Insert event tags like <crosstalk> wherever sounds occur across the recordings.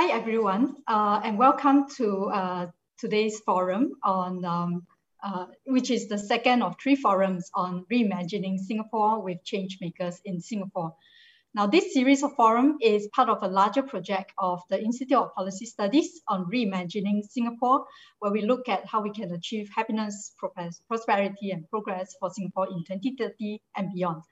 Hi, everyone, uh, and welcome to uh, today's forum on, um, uh, which is the second of three forums on reimagining Singapore with changemakers in Singapore. Now, this series of forum is part of a larger project of the Institute of Policy Studies on reimagining Singapore, where we look at how we can achieve happiness, prosperity, and progress for Singapore in 2030 and beyond.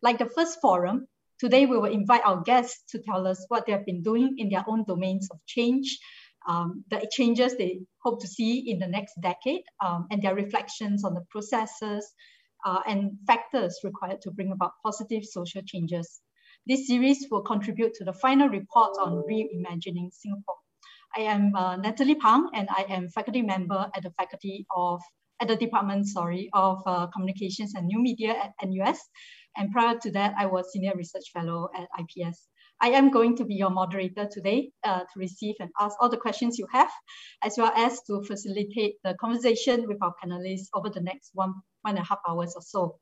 Like the first forum, Today, we will invite our guests to tell us what they have been doing in their own domains of change, um, the changes they hope to see in the next decade, um, and their reflections on the processes uh, and factors required to bring about positive social changes. This series will contribute to the final report on reimagining Singapore. I am uh, Natalie Pang, and I am faculty member at the faculty of at the department, sorry, of uh, communications and new media at NUS. And prior to that, I was Senior Research Fellow at IPS. I am going to be your moderator today uh, to receive and ask all the questions you have, as well as to facilitate the conversation with our panelists over the next one, one and a half hours or so.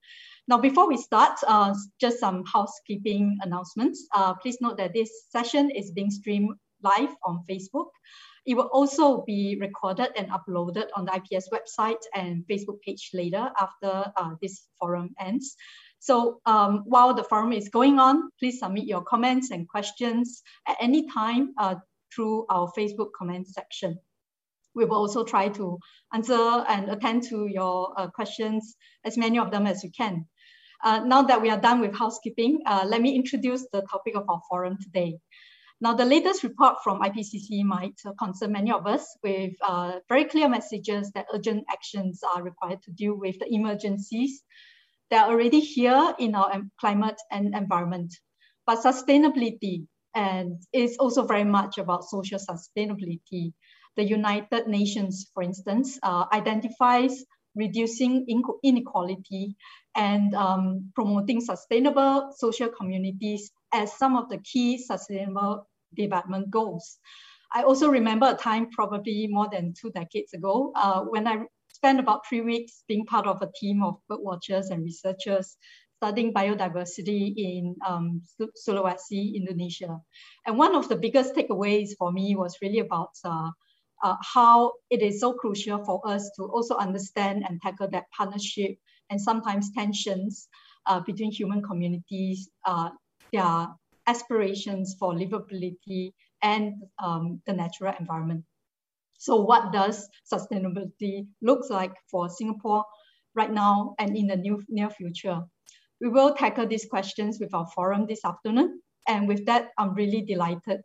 Now, before we start, uh, just some housekeeping announcements. Uh, please note that this session is being streamed live on Facebook. It will also be recorded and uploaded on the IPS website and Facebook page later after uh, this forum ends. So um, while the forum is going on, please submit your comments and questions at any time uh, through our Facebook comment section. We will also try to answer and attend to your uh, questions, as many of them as we can. Uh, now that we are done with housekeeping, uh, let me introduce the topic of our forum today. Now, the latest report from IPCC might concern many of us with uh, very clear messages that urgent actions are required to deal with the emergencies they're already here in our climate and environment. But sustainability and is also very much about social sustainability. The United Nations, for instance, uh, identifies reducing inequality and um, promoting sustainable social communities as some of the key sustainable development goals. I also remember a time probably more than two decades ago uh, when I spent about three weeks being part of a team of bird watchers and researchers studying biodiversity in um, Sulawesi, Indonesia. And one of the biggest takeaways for me was really about uh, uh, how it is so crucial for us to also understand and tackle that partnership and sometimes tensions uh, between human communities, uh, their aspirations for livability and um, the natural environment. So what does sustainability looks like for Singapore right now and in the new, near future? We will tackle these questions with our forum this afternoon. And with that, I'm really delighted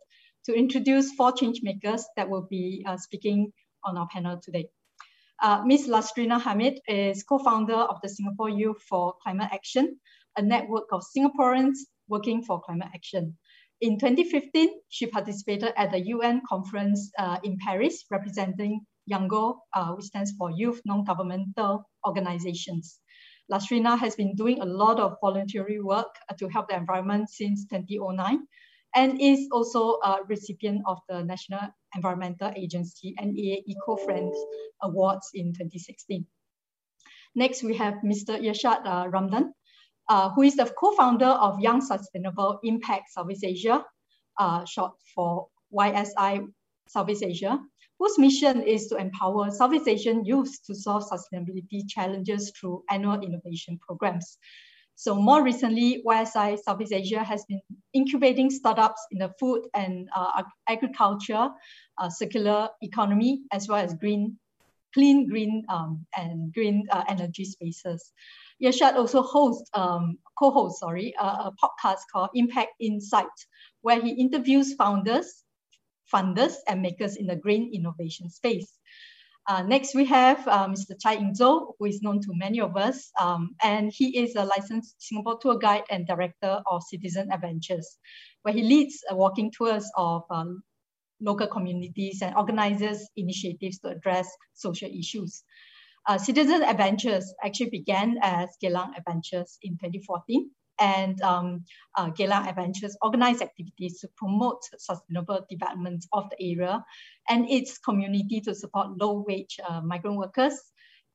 to introduce four change makers that will be uh, speaking on our panel today. Uh, Ms. Lasrina Hamid is co-founder of the Singapore Youth for Climate Action, a network of Singaporeans working for climate action. In 2015, she participated at the UN conference uh, in Paris, representing YOUNGO, uh, which stands for Youth Non-Governmental Organizations. Lasrina has been doing a lot of voluntary work uh, to help the environment since 2009 and is also a recipient of the National Environmental Agency NEA Eco-Friends Awards in 2016. Next, we have Mr. Irshad uh, Ramdan, uh, who is the co-founder of Young Sustainable Impact Southeast Asia, uh, short for YSI Southeast Asia, whose mission is to empower Southeast Asian youth to solve sustainability challenges through annual innovation programs. So more recently, YSI Southeast Asia has been incubating startups in the food and uh, agriculture, uh, circular economy, as well as green, clean green um, and green uh, energy spaces. Irshad also hosts, um, co-hosts, sorry, a podcast called Impact Insight, where he interviews founders, funders, and makers in the green innovation space. Uh, next, we have uh, Mr. Chai Ing Zhou, who is known to many of us, um, and he is a licensed Singapore tour guide and director of Citizen Adventures, where he leads uh, walking tours of um, local communities and organizes initiatives to address social issues. Uh, Citizen Adventures actually began as Geylang Adventures in 2014. And um, uh, Geylang Adventures organized activities to promote sustainable development of the area and its community to support low-wage uh, migrant workers.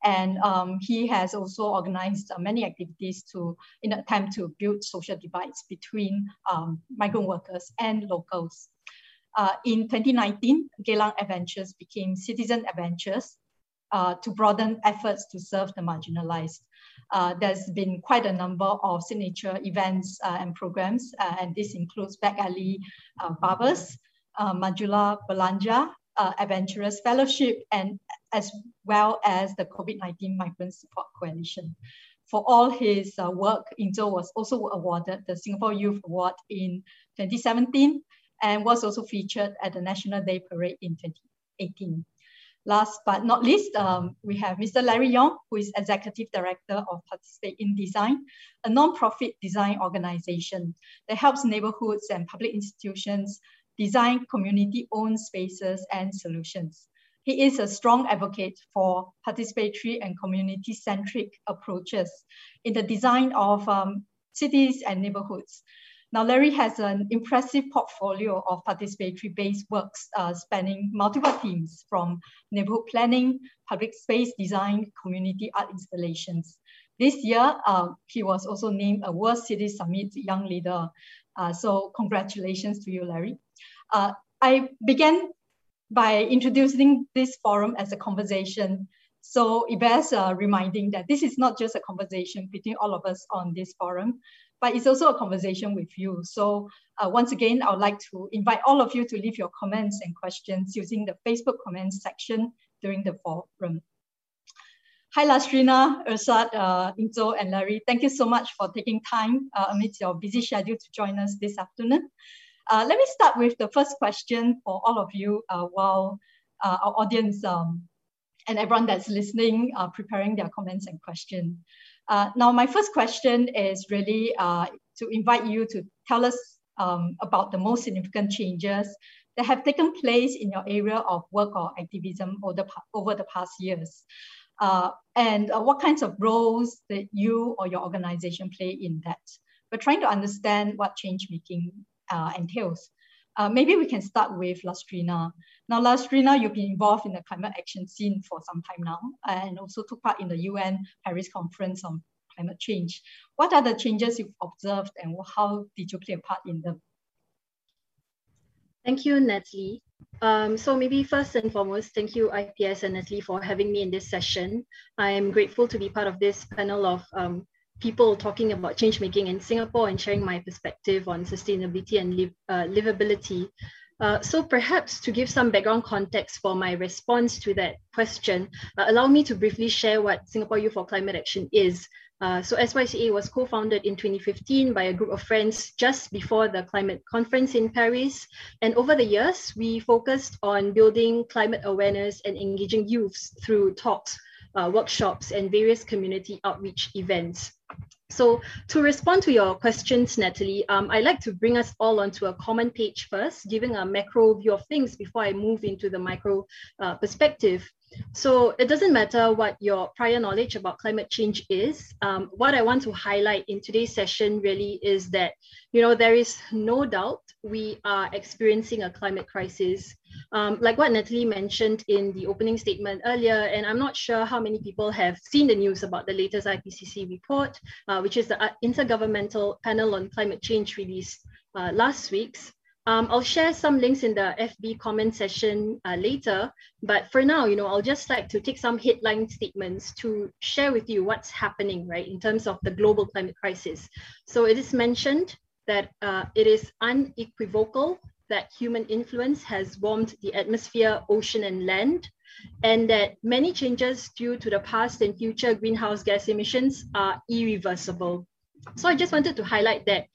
And um, he has also organized uh, many activities to, in an attempt to build social divides between um, migrant workers and locals. Uh, in 2019, Geylang Adventures became Citizen Adventures uh, to broaden efforts to serve the marginalized. Uh, there's been quite a number of signature events uh, and programs, uh, and this includes Back Alley uh, Barbers, Majulah Belanja, Adventurous Fellowship, and as well as the COVID-19 Migrant Support Coalition. For all his work, Inzo was also awarded the Singapore Youth Award in 2017 and was also featured at the National Day Parade in 2018. Last but not least, um, we have Mr. Larry Yong, who is Executive Director of Participate in Design, a non-profit design organization that helps neighborhoods and public institutions design community-owned spaces and solutions. He is a strong advocate for participatory and community-centric approaches in the design of um, cities and neighborhoods now, Larry has an impressive portfolio of participatory-based works uh, spanning multiple themes from neighborhood planning, public space design, community art installations. This year, uh, he was also named a World City Summit Young Leader. Uh, so congratulations to you, Larry. Uh, I began by introducing this forum as a conversation so it bears uh, reminding that this is not just a conversation between all of us on this forum, but it's also a conversation with you. So uh, once again, I would like to invite all of you to leave your comments and questions using the Facebook comments section during the forum. Hi, Lastrina, Irshad, uh, Inzo, and Larry. Thank you so much for taking time uh, amidst your busy schedule to join us this afternoon. Uh, let me start with the first question for all of you uh, while uh, our audience um, and everyone that's listening are preparing their comments and questions. Uh, now, my first question is really uh, to invite you to tell us um, about the most significant changes that have taken place in your area of work or activism over the, over the past years. Uh, and uh, what kinds of roles that you or your organization play in that. We're trying to understand what change making uh, entails. Uh, maybe we can start with Lastrina. Now, Lastrina, you've been involved in the climate action scene for some time now, and also took part in the UN Paris Conference on Climate Change. What are the changes you've observed and how did you play a part in them? Thank you, Natalie. Um, so maybe first and foremost, thank you IPS and Natalie for having me in this session. I am grateful to be part of this panel of um, people talking about change making in Singapore and sharing my perspective on sustainability and uh, livability. Uh, so perhaps to give some background context for my response to that question, uh, allow me to briefly share what Singapore Youth for Climate Action is. Uh, so SYCA was co-founded in 2015 by a group of friends just before the climate conference in Paris. And over the years, we focused on building climate awareness and engaging youths through talks, uh, workshops, and various community outreach events. So to respond to your questions, Natalie, um, I'd like to bring us all onto a common page first, giving a macro view of things before I move into the micro uh, perspective. So it doesn't matter what your prior knowledge about climate change is. Um, what I want to highlight in today's session really is that, you know, there is no doubt we are experiencing a climate crisis um, like what Natalie mentioned in the opening statement earlier, and I'm not sure how many people have seen the news about the latest IPCC report, uh, which is the uh, Intergovernmental Panel on Climate Change released uh, last week's. Um, I'll share some links in the FB comment session uh, later, but for now, you know, I'll just like to take some headline statements to share with you what's happening, right, in terms of the global climate crisis. So it is mentioned that uh, it is unequivocal that human influence has warmed the atmosphere, ocean, and land, and that many changes due to the past and future greenhouse gas emissions are irreversible. So I just wanted to highlight that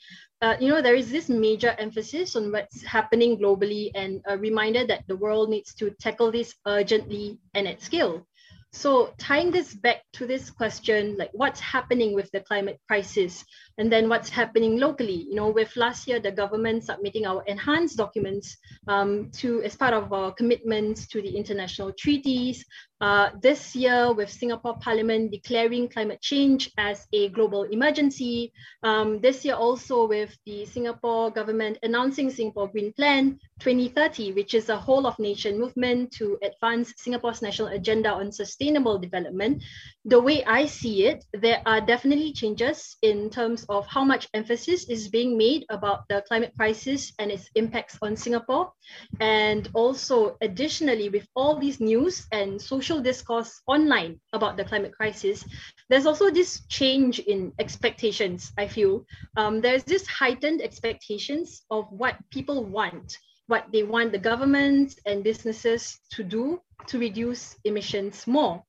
uh, you know, there is this major emphasis on what's happening globally and a reminder that the world needs to tackle this urgently and at scale. So tying this back to this question, like what's happening with the climate crisis and then what's happening locally, you know, with last year, the government submitting our enhanced documents um, to as part of our commitments to the international treaties, Uh, this year, with Singapore Parliament declaring climate change as a global emergency, um, this year also with the Singapore government announcing Singapore Green Plan 2030, which is a whole of nation movement to advance Singapore's national agenda on sustainable development. The way I see it, there are definitely changes in terms of how much emphasis is being made about the climate crisis and its impacts on Singapore. And also, additionally, with all these news and social discourse online about the climate crisis, there's also this change in expectations, I feel. Um, there's this heightened expectations of what people want what they want the government and businesses to do to reduce emissions more.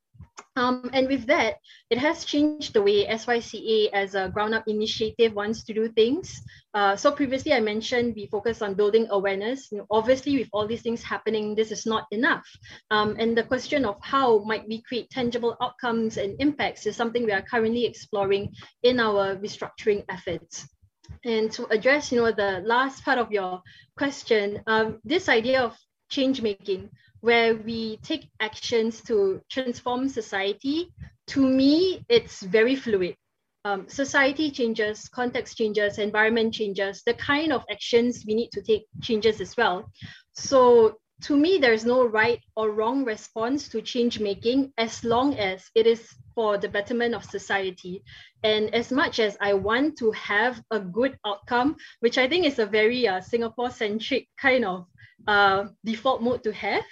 Um, and with that, it has changed the way SYCA as a ground up initiative wants to do things. Uh, so previously I mentioned we focus on building awareness. You know, obviously with all these things happening, this is not enough. Um, and the question of how might we create tangible outcomes and impacts is something we are currently exploring in our restructuring efforts. And to address, you know, the last part of your question, um, this idea of change making, where we take actions to transform society, to me, it's very fluid. Um, society changes, context changes, environment changes, the kind of actions we need to take changes as well. So to me, there's no right or wrong response to change making as long as it is for the betterment of society. And as much as I want to have a good outcome, which I think is a very uh, Singapore centric kind of uh, default mode to have,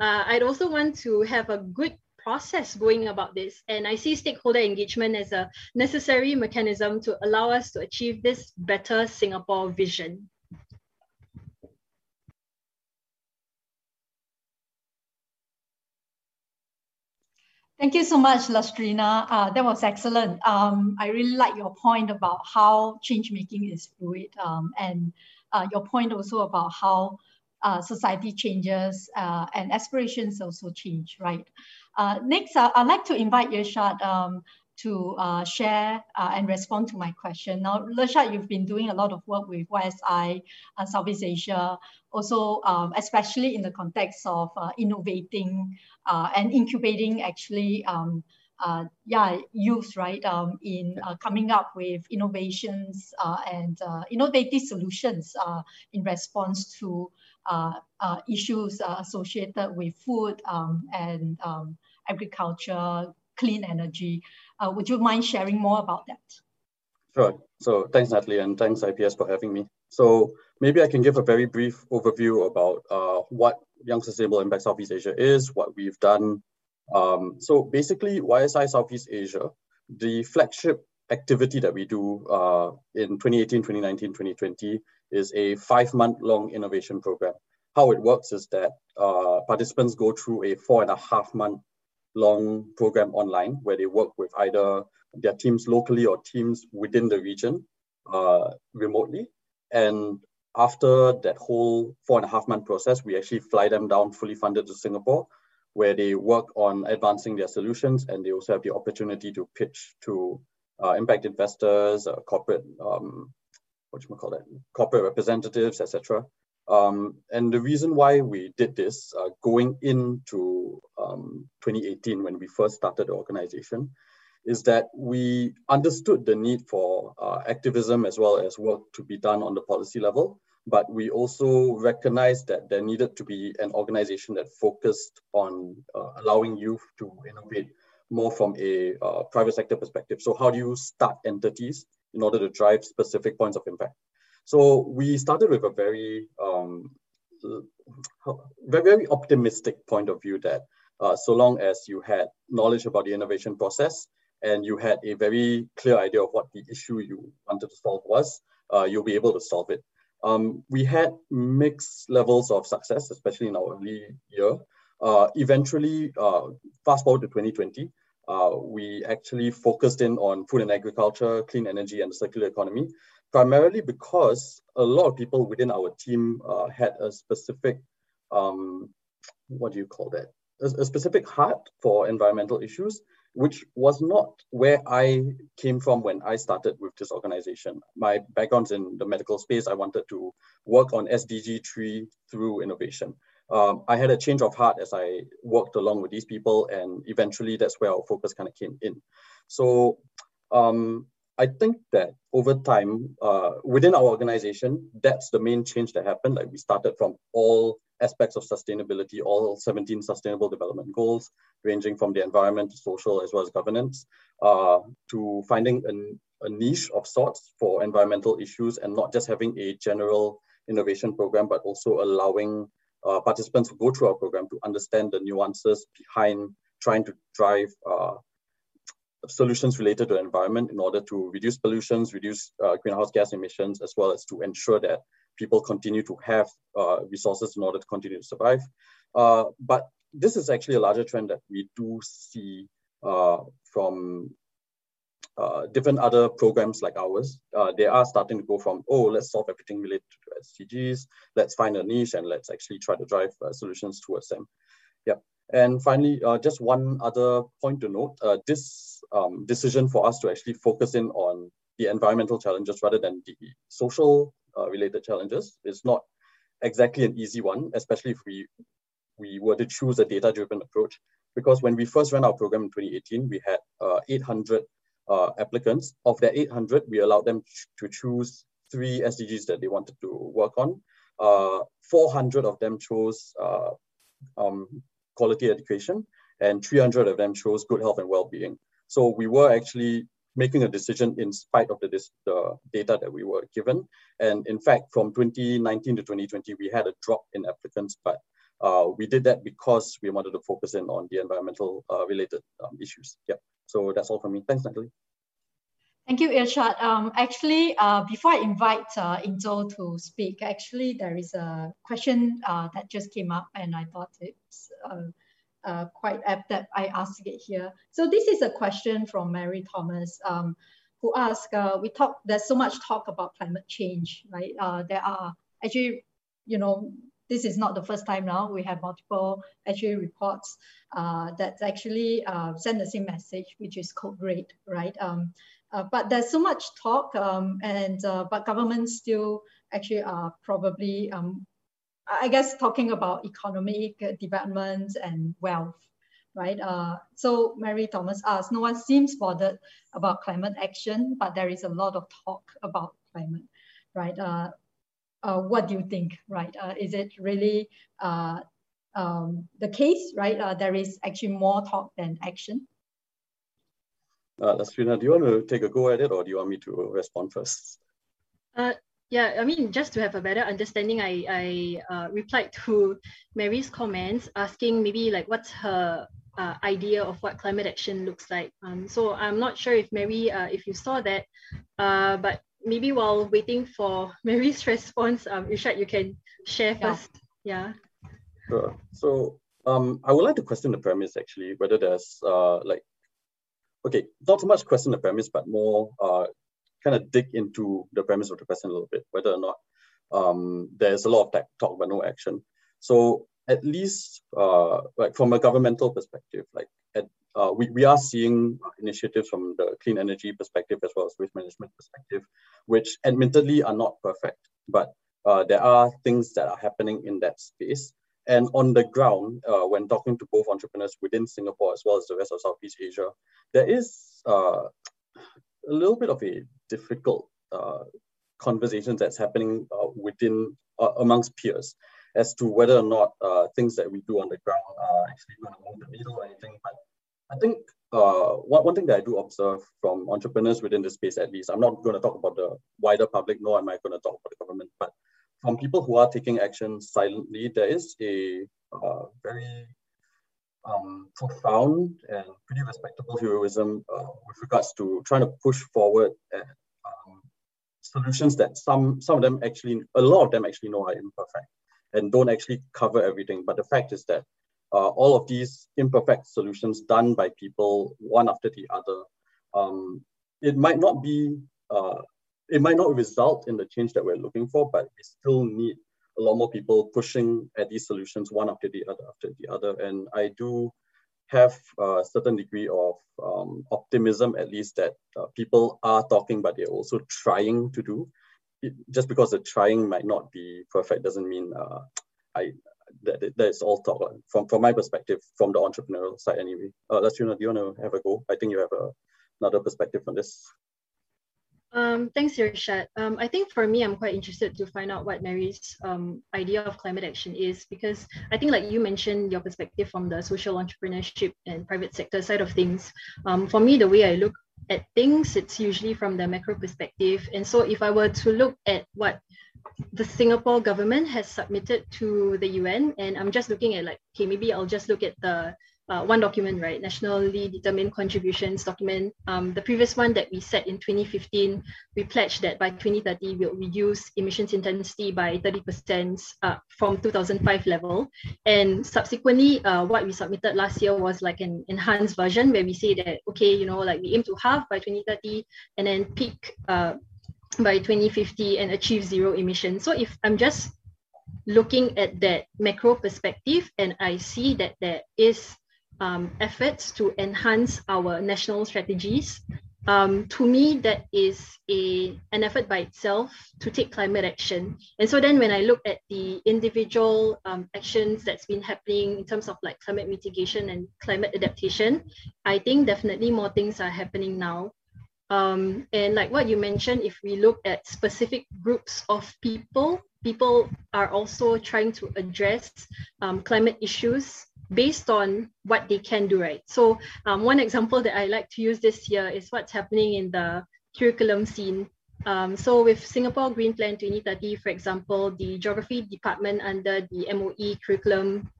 uh, I'd also want to have a good process going about this. And I see stakeholder engagement as a necessary mechanism to allow us to achieve this better Singapore vision. Thank you so much, Lastrina. Uh, that was excellent. Um, I really like your point about how change making is fluid um, and uh, your point also about how uh, society changes uh, and aspirations also change, right? Uh, next, uh, I'd like to invite Irshad um, to uh, share uh, and respond to my question. Now, Irshad, you've been doing a lot of work with YSI, Southeast Asia, also um, especially in the context of uh, innovating uh, and incubating actually um, uh, yeah, youth, right, um, in uh, coming up with innovations uh, and uh, innovative solutions uh, in response to issues associated with food um, and um, agriculture, clean energy. would you mind sharing more about that? Sure. So thanks, Natalie, and thanks, IPS, for having me. So maybe I can give a very brief overview about uh, what Young Sustainable Impact Southeast Asia is, what we've done. Um, so basically, YSI Southeast Asia, the flagship activity that we do uh, in 2018, 2019, 2020 is a five-month-long innovation program. How it works is that uh, participants go through a four and a half month long program online where they work with either their teams locally or teams within the region uh, remotely. And after that whole four and a half month process, we actually fly them down fully funded to Singapore, where they work on advancing their solutions and they also have the opportunity to pitch to uh, impact investors, uh, corporate, um, what you call that, corporate representatives, etc. Um, and the reason why we did this uh, going into um, 2018 when we first started the organization is that we understood the need for uh, activism as well as work to be done on the policy level, but we also recognized that there needed to be an organization that focused on uh, allowing youth to innovate more from a uh, private sector perspective. So how do you start entities in order to drive specific points of impact? So we started with a very, um, very, very optimistic point of view that uh, so long as you had knowledge about the innovation process and you had a very clear idea of what the issue you wanted to solve was, uh, you'll be able to solve it. Um, we had mixed levels of success, especially in our early year. Uh, eventually, uh, fast forward to 2020, uh, we actually focused in on food and agriculture, clean energy, and the circular economy, primarily because a lot of people within our team uh, had a specific, um, what do you call that? A, a specific heart for environmental issues which was not where I came from when I started with this organization. My background's in the medical space. I wanted to work on SDG 3 through innovation. Um, I had a change of heart as I worked along with these people, and eventually that's where our focus kind of came in. So um, I think that over time, uh, within our organization, that's the main change that happened. Like we started from all aspects of sustainability, all 17 sustainable development goals, ranging from the environment to social as well as governance, uh, to finding a, a niche of sorts for environmental issues and not just having a general innovation program, but also allowing uh, participants who go through our program to understand the nuances behind trying to drive uh, solutions related to the environment in order to reduce pollutions, reduce uh, greenhouse gas emissions, as well as to ensure that people continue to have uh, resources in order to continue to survive. Uh, but this is actually a larger trend that we do see uh, from uh, different other programs like ours, uh, they are starting to go from, oh, let's solve everything related to SDGs, let's find a niche and let's actually try to drive uh, solutions towards them. Yeah. And finally, uh, just one other point to note, uh, this um, decision for us to actually focus in on the environmental challenges rather than the social related challenges is not exactly an easy one, especially if we, we were to choose a data-driven approach. Because when we first ran our program in 2018, we had 800 uh, applicants. Of that 800, we allowed them to choose three SDGs that they wanted to work on. Uh, 400 of them chose uh, um, quality education, and 300 of them chose good health and well-being. So we were actually making a decision in spite of the, the data that we were given. And in fact, from 2019 to 2020, we had a drop in applicants, but uh, we did that because we wanted to focus in on the environmental uh, related um, issues. Yep. So that's all from me. Thanks, Natalie. Thank you, Irshad. Um, actually, uh, before I invite uh, Inzo to speak, actually there is a question uh, that just came up and I thought it's uh, uh, quite apt that I ask it here. So this is a question from Mary Thomas um, who asked, uh, we talk, there's so much talk about climate change, right? Uh, there are actually, you know, this is not the first time now. We have multiple actually reports uh, that actually uh, send the same message, which is code red, right? Um, uh, but there's so much talk, um, and uh, but governments still actually are probably, um, I guess, talking about economic development and wealth, right? Uh, so Mary Thomas asked, no one seems bothered about climate action, but there is a lot of talk about climate, right? Uh, what do you think, right? Uh, is it really uh, um, the case, right? Uh, there is actually more talk than action. Uh, Lasrina, do you want to take a go at it or do you want me to respond first? Uh, yeah, I mean, just to have a better understanding, I, I uh, replied to Mary's comments asking maybe like what's her uh, idea of what climate action looks like. Um, so I'm not sure if Mary, uh, if you saw that, uh, but maybe while waiting for <laughs> Mary's response, um, Irshad, you can share first. Yeah. Sure. So um, I would like to question the premise actually, whether there's uh, like, okay, not so much question the premise, but more uh, kind of dig into the premise of the question a little bit, whether or not um, there's a lot of talk but no action. So at least uh, like from a governmental perspective, like at uh, we, we are seeing initiatives from the clean energy perspective as well as waste management perspective, which admittedly are not perfect, but uh, there are things that are happening in that space. And on the ground, uh, when talking to both entrepreneurs within Singapore as well as the rest of Southeast Asia, there is uh, a little bit of a difficult uh, conversation that's happening uh, within amongst peers as to whether or not things that we do on the ground are actually going to move the needle or anything. But I think uh, one, one thing that I do observe from entrepreneurs within the space, at least, I'm not going to talk about the wider public, nor am I going to talk about the government, but from people who are taking action silently, there is a uh, very um, profound and pretty respectable heroism uh, with regards to trying to push forward um, solutions that some some of them actually, a lot of them actually know are imperfect and don't actually cover everything. But the fact is that uh, all of these imperfect solutions done by people one after the other, um, it might not be, uh, it might not result in the change that we're looking for, but we still need a lot more people pushing at these solutions one after the other after the other. And I do have a certain degree of um, optimism, at least that uh, people are talking, but they're also trying to do. It, just because the trying might not be perfect doesn't mean uh, I that that's all talk from from my perspective, from the entrepreneurial side anyway. Uh, Lastrina, do you want to have a go? I think you have a, another perspective on this. Um, thanks, Irshad. Um, I think for me, I'm quite interested to find out what Mary's um, idea of climate action is because I think, like you mentioned, your perspective from the social entrepreneurship and private sector side of things. Um, for me, the way I look at things, it's usually from the macro perspective. And so, if I were to look at what the Singapore government has submitted to the UN, and I'm just looking at like, okay, maybe I'll just look at the uh, one document, right? Nationally determined contributions document. Um, the previous one that we set in 2015, we pledged that by 2030 we'll reduce emissions intensity by 30% uh, from 2005 level. And subsequently, uh, what we submitted last year was like an enhanced version where we say that okay, you know, like we aim to halve by 2030 and then peak uh, by 2050 and achieve zero emissions. So if I'm just looking at that macro perspective and I see that there is um, efforts to enhance our national strategies. Um, to me, that is a, an effort by itself to take climate action. And so then when I look at the individual um, actions that's been happening in terms of like climate mitigation and climate adaptation, I think definitely more things are happening now. Um, and like what you mentioned, if we look at specific groups of people, people are also trying to address um, climate issues based on what they can do, right? So um, one example that I like to use this year is what's happening in the curriculum scene. Um, so with Singapore Green Plan 2030, for example, the geography department under the MOE curriculum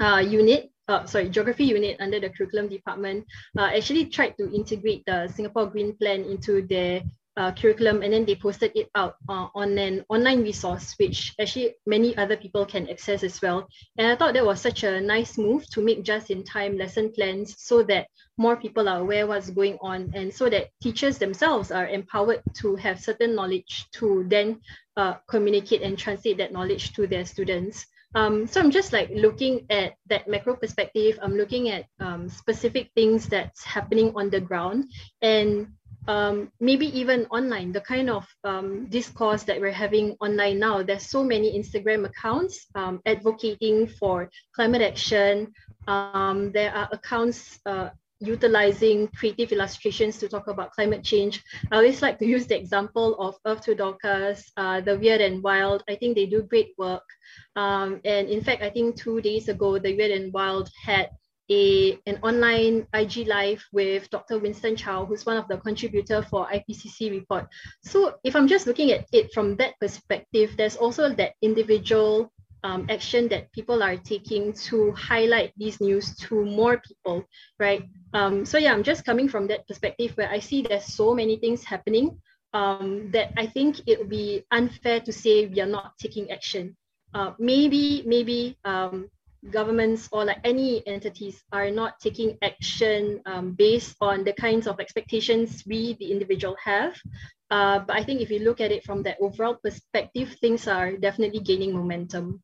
uh, unit, uh, sorry, geography unit under the curriculum department uh, actually tried to integrate the Singapore Green Plan into their uh, curriculum and then they posted it out uh, on an online resource which actually many other people can access as well. And i thought that was such a nice move to make just in time lesson plans so that more people are aware what's going on and so that teachers themselves are empowered to have certain knowledge to then uh, communicate and translate that knowledge to their students. Um, so I'm just like looking at that macro perspective. I'm looking at um, specific things that's happening on the ground, and um, maybe even online, the kind of um, discourse that we're having online now. There's so many Instagram accounts um, advocating for climate action. Um, there are accounts uh, utilizing creative illustrations to talk about climate change. I always like to use the example of Earth to uh, The Weird and Wild. I think they do great work. Um, and in fact, I think two days ago, The Weird and Wild had a, an online IG live with Dr. Winston Chow, who's one of the contributor for IPCC report. So if I'm just looking at it from that perspective, there's also that individual um, action that people are taking to highlight these news to more people, right? Um, so yeah, I'm just coming from that perspective where I see there's so many things happening um, that I think it would be unfair to say we are not taking action. Uh, maybe, maybe um, governments or like any entities are not taking action um, based on the kinds of expectations we, the individual, have. Uh, but I think if you look at it from that overall perspective, things are definitely gaining momentum.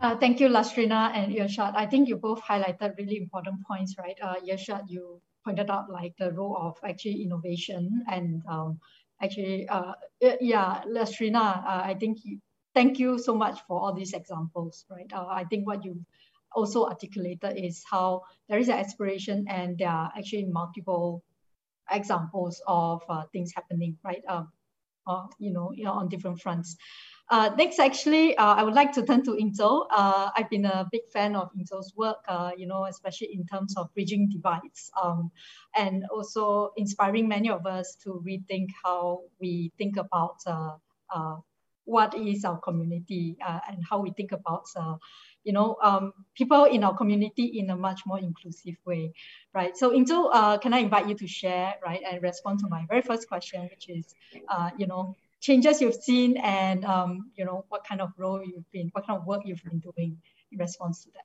Uh, thank you, Lastrina and Irshad. I think you both highlighted really important points, right? Uh, Irshad, you pointed out like the role of actually innovation and um, actually, uh, yeah, Lastrina, uh, I think you, thank you so much for all these examples, right? Uh, I think what you also articulated is how there is an aspiration and there are actually multiple examples of uh, things happening, right? Um, uh, you know, you know, on different fronts. Uh, next, actually, uh, I would like to turn to Inzo. Uh, I've been a big fan of Inzo's work, uh, you know, especially in terms of bridging divides um, and also inspiring many of us to rethink how we think about uh, uh, what is our community uh, and how we think about uh, you know um, people in our community in a much more inclusive way right so into uh, can i invite you to share right and respond to my very first question which is uh, you know changes you've seen and um, you know what kind of role you've been what kind of work you've been doing in response to that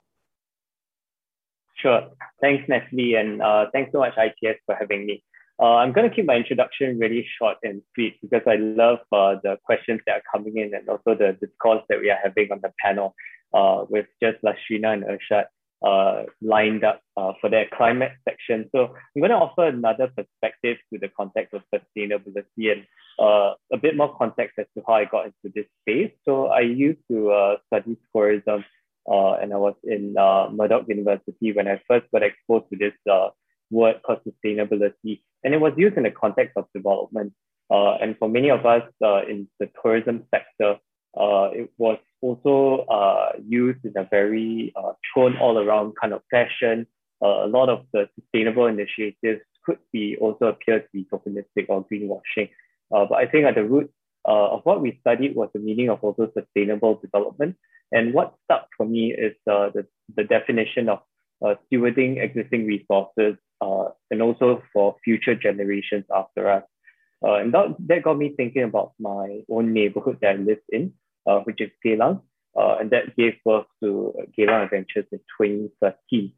Sure. Thanks, Natalie, and uh, thanks so much, IPS, for having me. Uh, I'm going to keep my introduction really short and sweet because I love uh, the questions that are coming in and also the discourse that we are having on the panel uh, with just Lastrina and Irshad. uh, lined up uh, for their climate section. So I'm going to offer another perspective to the context of sustainability and uh, a bit more context as to how I got into this space. So I used to uh, study tourism uh, and I was in uh, Murdoch University when I first got exposed to this word called sustainability. And it was used in the context of development. and for many of us in the tourism sector, it was also uh, used in a very uh, thrown all around kind of fashion. Uh, a lot of the sustainable initiatives could be also appear to be tokenistic or greenwashing. Uh, but I think at the root uh, of what we studied was the meaning of also sustainable development. And what stuck for me is uh, the, the definition of stewarding existing resources and also for future generations after us. and that, that got me thinking about my own neighborhood that I lived in uh, which is Geylang, uh, and that gave birth to Geylang Adventures in 2013.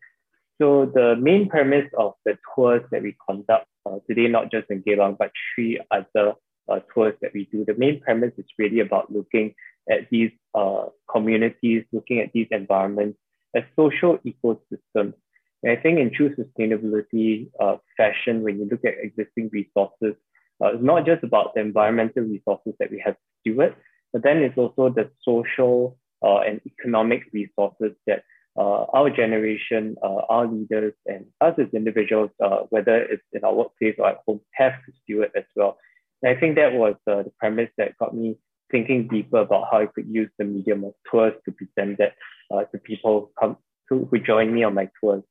So the main premise of the tours that we conduct uh, today, not just in Geylang, but three other uh, tours that we do, the main premise is really about looking at these uh, communities, looking at these environments as social ecosystems. And I think in true sustainability uh, fashion, when you look at existing resources, uh, it's not just about the environmental resources that we have to steward, but then it's also the social uh, and economic resources that uh, our generation, uh, our leaders, and us as individuals, uh, whether it's in our workplace or at home, have to steward as well. And I think that was uh, the premise that got me thinking deeper about how I could use the medium of tours to present that uh, to people come to, who join me on my tours.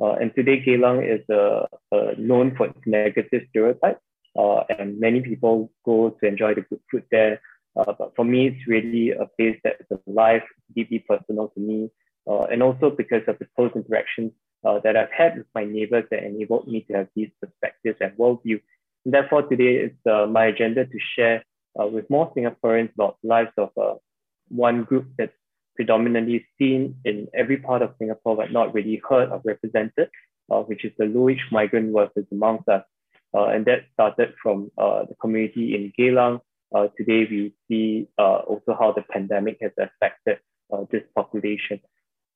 And today, Geylang is known for its negative stereotypes, and many people go to enjoy the good food there. Uh, but for me, it's really a place that is alive, deeply personal to me, uh, and also because of the close interactions uh, that I've had with my neighbors that enabled me to have these perspectives and worldview. And therefore, today it's uh, my agenda to share uh, with more Singaporeans about the lives of uh, one group that's predominantly seen in every part of Singapore, but not really heard or represented, which is the low-wage migrant workers amongst us. and that started from the community in Geylang, uh, today we see uh, also how the pandemic has affected uh, this population.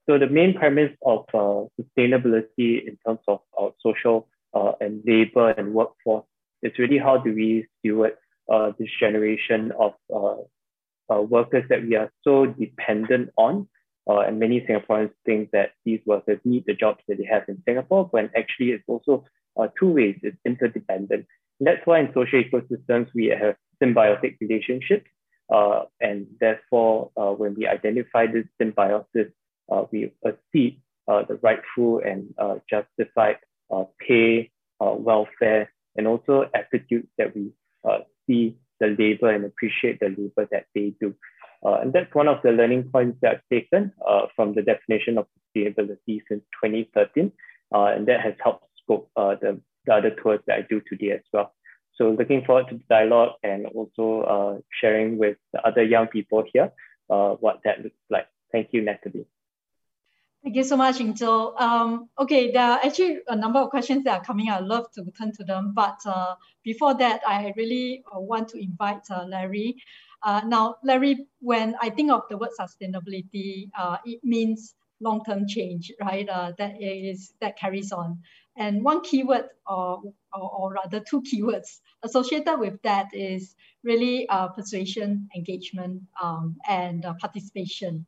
So the main premise of uh, sustainability in terms of uh, social uh, and labor and workforce is really how do we steward this generation of workers that we are so dependent on. and many Singaporeans think that these workers need the jobs that they have in Singapore, when actually it's also two ways, it's interdependent. And that's why in social ecosystems, we have symbiotic relationships. Uh, and therefore, uh, when we identify this symbiosis, uh, we accede uh, the rightful and uh, justified uh, pay, welfare, and also attitudes that we see the labor and appreciate the labor that they do. and that's one of the learning points that I've taken from the definition of sustainability since 2013. and that has helped scope the, the other tours that I do today as well. So looking forward to the dialogue and also uh, sharing with the other young people here uh, what that looks like. Thank you, Natalie. Thank you so much, Angel. Um, okay, there are actually a number of questions that are coming. I'd love to turn to them. But uh, before that, I really uh, want to invite uh, Larry. Uh, now, Larry, when I think of the word sustainability, it means long-term change, right? that is that carries on. And one keyword, or, or, or, rather two keywords associated with that is really uh, persuasion, engagement, um, and uh, participation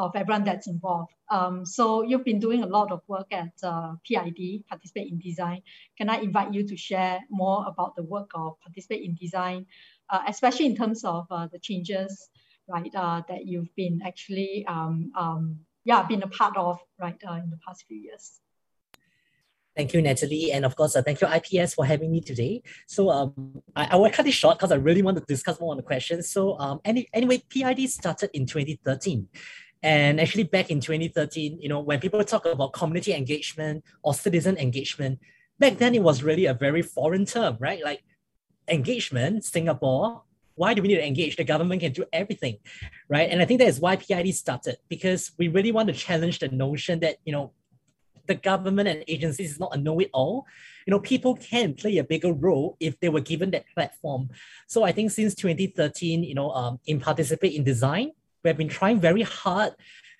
of everyone that's involved. Um, so you've been doing a lot of work at uh, PID, Participate in Design. Can I invite you to share more about the work of Participate in Design, uh, especially in terms of uh, the changes, right, uh, that you've been actually, um, um, yeah, been a part of, right, in the past few years? Thank you, Natalie. And of course, uh, thank you, IPS, for having me today. So um, I, I will cut it short because I really want to discuss more on the questions. So um, any, anyway, PID started in 2013. And actually back in 2013, you know, when people talk about community engagement or citizen engagement, back then it was really a very foreign term, right? Like engagement, Singapore, why do we need to engage? The government can do everything, right? And I think that is why PID started because we really want to challenge the notion that, you know, the government and agencies is not a know-it-all. You know, people can play a bigger role if they were given that platform. So I think since 2013, you know, um, in participate in design, we have been trying very hard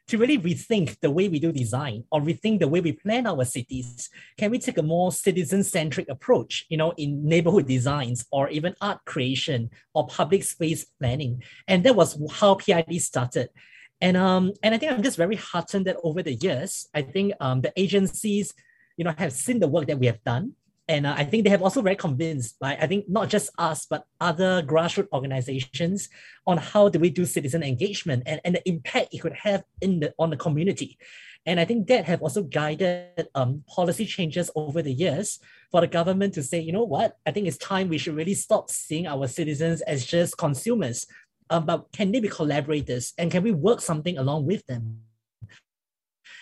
to really rethink the way we do design or rethink the way we plan our cities? Can we take a more citizen-centric approach, you know, in neighborhood designs or even art creation or public space planning? And that was how PID started. And um, and I think I'm just very heartened that over the years, I think um, the agencies, you know, have seen the work that we have done and uh, I think they have also very convinced, by, I think not just us, but other grassroots organizations on how do we do citizen engagement and, and the impact it could have in the on the community. And I think that have also guided um, policy changes over the years for the government to say, you know what, I think it's time we should really stop seeing our citizens as just consumers, um, but can they be collaborators and can we work something along with them?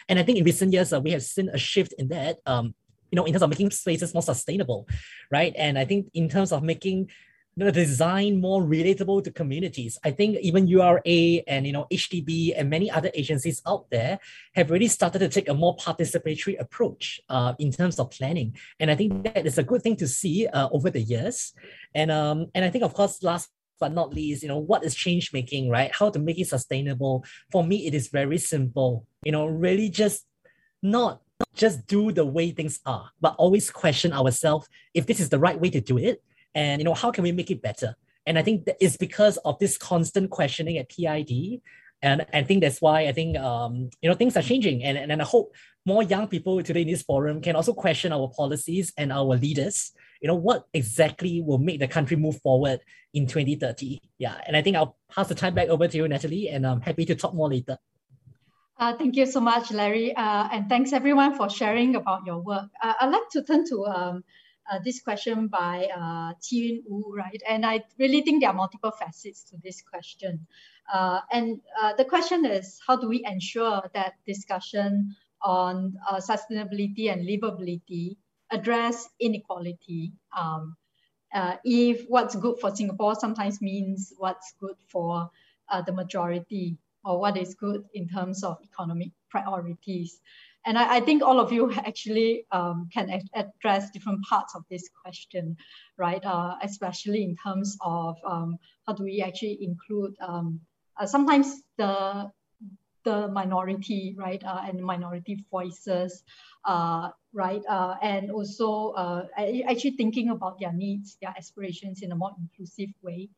And I think in recent years, uh, we have seen a shift in that. Um, you know, in terms of making spaces more sustainable, right? And I think in terms of making the design more relatable to communities. I think even URA and you know HDB and many other agencies out there have really started to take a more participatory approach uh, in terms of planning, and I think that is a good thing to see uh, over the years. And um and I think of course last but not least, you know what is change making, right? How to make it sustainable? For me, it is very simple. You know, really just not just do the way things are, but always question ourselves if this is the right way to do it, and you know how can we make it better. And I think that is because of this constant questioning at PID, and I think that's why I think um, you know things are changing, and, and and I hope more young people today in this forum can also question our policies and our leaders. You know what exactly will make the country move forward in 2030. Yeah, and I think I'll pass the time back over to you, Natalie, and I'm happy to talk more later. Uh, thank you so much, Larry. Uh, and thanks everyone for sharing about your work. Uh, I'd like to turn to um, uh, this question by uh, Wu, right? And I really think there are multiple facets to this question. Uh, and uh, the question is, how do we ensure that discussion on sustainability and livability address inequality? Um, if what's good for Singapore sometimes means what's good for the majority or what is good in terms of economic priorities. And I, I think all of you <laughs> actually um, can address different parts of this question, right? Uh, especially in terms of um, how do we actually include um, uh, sometimes the the minority, right, uh, and minority voices, uh, right, uh, and also uh, actually thinking about their needs, their aspirations in a more inclusive way.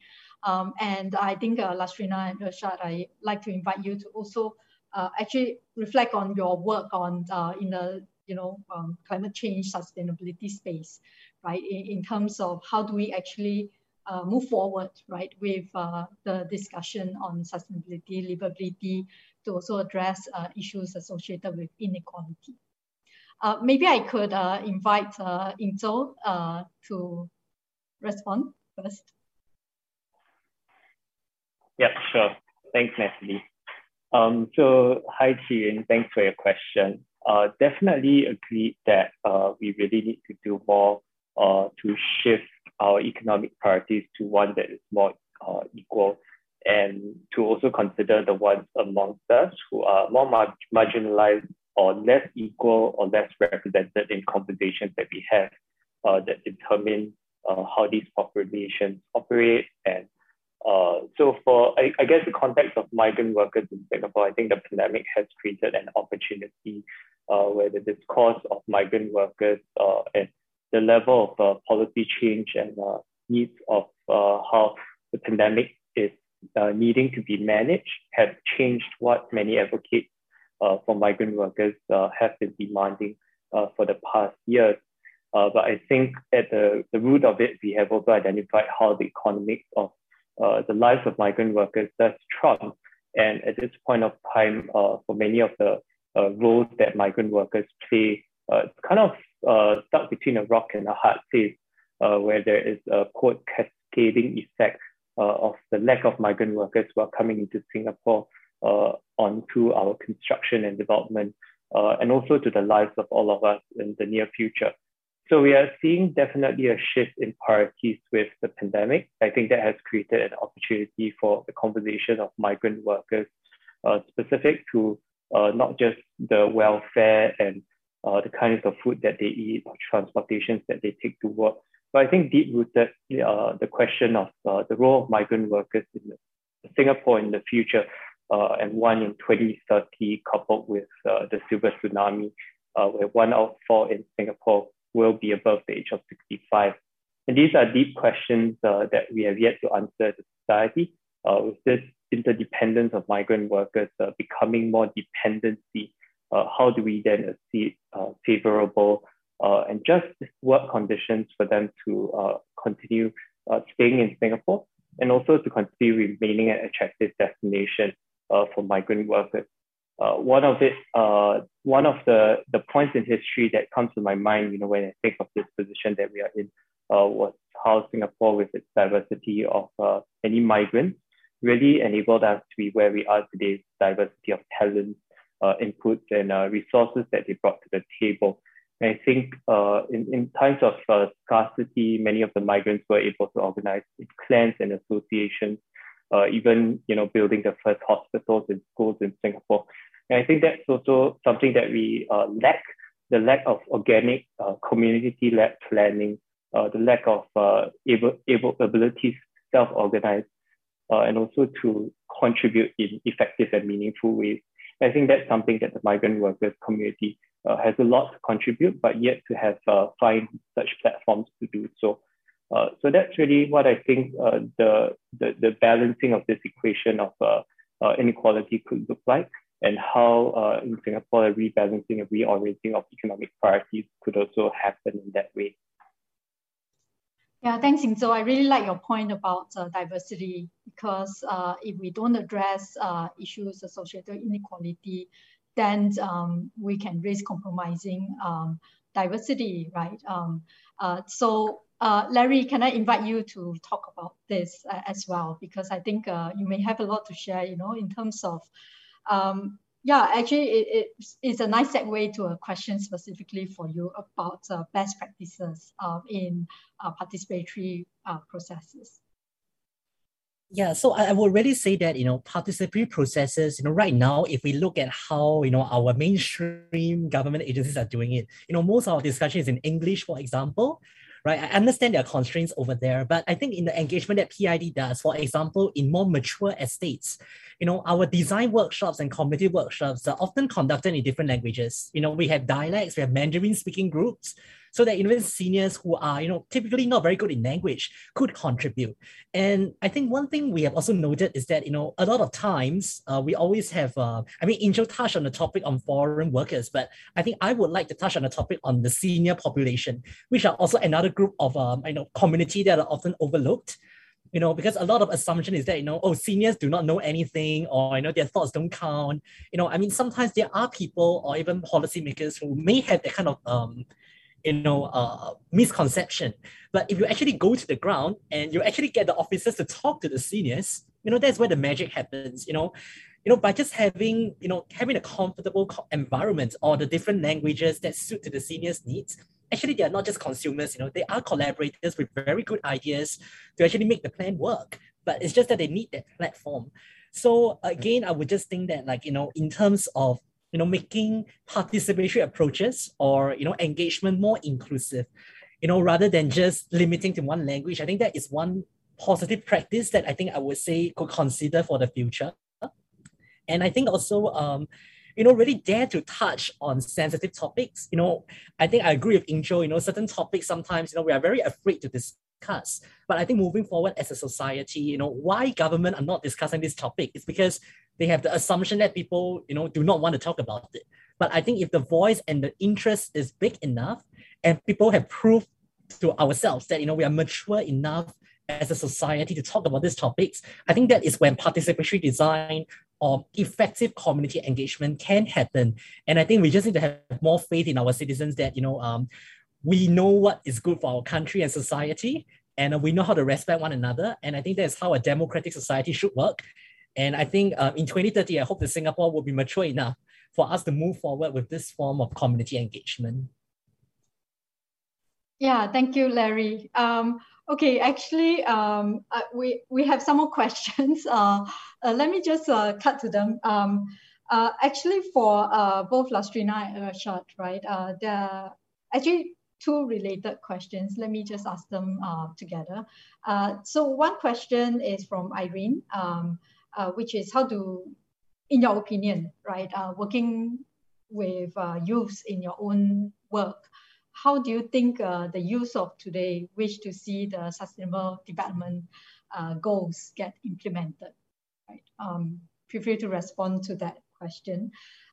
Um, and I think uh, and Irshad, I like to invite you to also uh, actually reflect on your work on uh, in the you know um, climate change sustainability space, right? In, in terms of how do we actually uh, move forward, right, with uh, the discussion on sustainability, livability, to also address uh, issues associated with inequality. Uh, maybe I could invite uh, Inzo to respond first. Yeah, sure. Thanks, Natalie. Um, so, hi, Chiyun. Thanks for your question. Uh, definitely agree that uh, we really need to do more uh, to shift our economic priorities to one that is more uh, equal and to also consider the ones amongst us who are more mar- marginalized or less equal or less represented in conversations that we have uh, that determine uh, how these populations operate and uh, so for, I, I, guess the context of migrant workers in Singapore, I think the pandemic has created an opportunity uh, where the discourse of migrant workers uh, and the level of uh, policy change and uh, needs of how the pandemic is needing to be managed have changed what many advocates for migrant workers have been demanding for the past years. but I think at the, the root of it, we have also identified how the economics of uh, the lives of migrant workers does trump. And at this point of time, uh, for many of the uh, roles that migrant workers play, uh, it's kind of uh, stuck between a rock and a hard place, uh, where there is a quote cascading effect of the lack of migrant workers who are coming into Singapore onto our construction and development, and also to the lives of all of us in the near future. So we are seeing definitely a shift in priorities with the pandemic. I think that has created an opportunity for the conversation of migrant workers, uh, specific to uh, not just the welfare and uh, the kinds of food that they eat or transportations that they take to work, but I think deep rooted uh, the question of uh, the role of migrant workers in Singapore in the future. uh, and one in 2030, coupled with uh, the silver tsunami, uh, where one out of four in Singapore will be above the age of 65. And these are deep questions uh, that we have yet to answer as a society. Uh, with this interdependence of migrant workers uh, becoming more dependency, how do we then achieve favorable and just work conditions for them to continue staying in Singapore and also to continue remaining an attractive destination uh, for migrant workers. Uh, one of it, uh, one of the, the points in history that comes to my mind, you know, when I think of this position that we are in, uh, was how Singapore, with its diversity of uh, many migrants, really enabled us to be where we are today. Diversity of talents, uh, inputs, and uh, resources that they brought to the table. And I think uh, in, in times of uh, scarcity, many of the migrants were able to organize in clans and associations, uh, even you know building the first hospitals and schools in Singapore. And I think that's also something that we uh, lack, the lack of organic uh, community-led planning, uh, the lack of able, able abilities self-organize, and also to contribute in effective and meaningful ways. I think that's something that the migrant workers community uh, has a lot to contribute, but yet to have uh, find such platforms to do so. Uh, so that's really what I think uh, the, the, the balancing of this equation of uh, uh, inequality could look like, and how in Singapore a rebalancing and reorienting of economic priorities could also happen in that way. Yeah, thanks, So I really like your point about uh, diversity because uh, if we don't address uh, issues associated with inequality, then um, we can risk compromising um, diversity, right? Um, uh, so uh, Larry, can I invite you to talk about this uh, as well? Because I think you may have a lot to share, you know, in terms of um, yeah, actually, it, it's, it's a nice segue to a question specifically for you about uh, best practices uh, in uh, participatory uh, processes. Yeah, so I, I would really say that, you know, participatory processes, you know, right now, if we look at how, you know, our mainstream government agencies are doing it, you know, most of our discussion is in English, for example, right? I understand there are constraints over there, but I think in the engagement that PID does, for example, in more mature estates, you know, our design workshops and community workshops are often conducted in different languages. You know, we have dialects, we have Mandarin speaking groups, so that even seniors who are, you know, typically not very good in language could contribute. And I think one thing we have also noted is that, you know, a lot of times uh, we always have, uh, I mean, Angel touched on the topic on foreign workers, but I think I would like to touch on the topic on the senior population, which are also another group of, um, I know, community that are often overlooked you know, because a lot of assumption is that, you know, oh, seniors do not know anything or, you know, their thoughts don't count. You know, I mean, sometimes there are people or even policymakers who may have that kind of, um, you know, uh, misconception. But if you actually go to the ground and you actually get the officers to talk to the seniors, you know, that's where the magic happens, you know. You know, by just having, you know, having a comfortable environment or the different languages that suit to the seniors' needs, actually they are not just consumers, you know, they are collaborators with very good ideas to actually make the plan work. But it's just that they need that platform. So again, I would just think that like, you know, in terms of you know, making participatory approaches or, you know, engagement more inclusive, you know, rather than just limiting to one language. I think that is one positive practice that I think I would say could consider for the future. And I think also, um, you know, really dare to touch on sensitive topics. You know, I think I agree with Inzo, you know, certain topics sometimes, you know, we are very afraid to discuss. But I think moving forward as a society, you know, why government are not discussing this topic is because they have the assumption that people, you know, do not want to talk about it. But I think if the voice and the interest is big enough, and people have proved to ourselves that you know we are mature enough as a society to talk about these topics, I think that is when participatory design or effective community engagement can happen. And I think we just need to have more faith in our citizens that you know um, we know what is good for our country and society, and we know how to respect one another. And I think that's how a democratic society should work. And I think uh, in 2030, I hope that Singapore will be mature enough for us to move forward with this form of community engagement. Yeah, thank you, Larry. Um, okay, actually, um, uh, we, we have some more <laughs> questions. Uh, uh, let me just uh, cut to them. Um, uh, actually, for uh, both Lastrina and Irshad, right, there are actually two related questions. Let me just ask them together. so one question is from Irene. Um, uh, which is how do in your opinion, right, uh, working with uh, youths in your own work, how do you think uh, the youth of today wish to see the sustainable development uh, goals get implemented? Right. Um, feel free to respond to that question.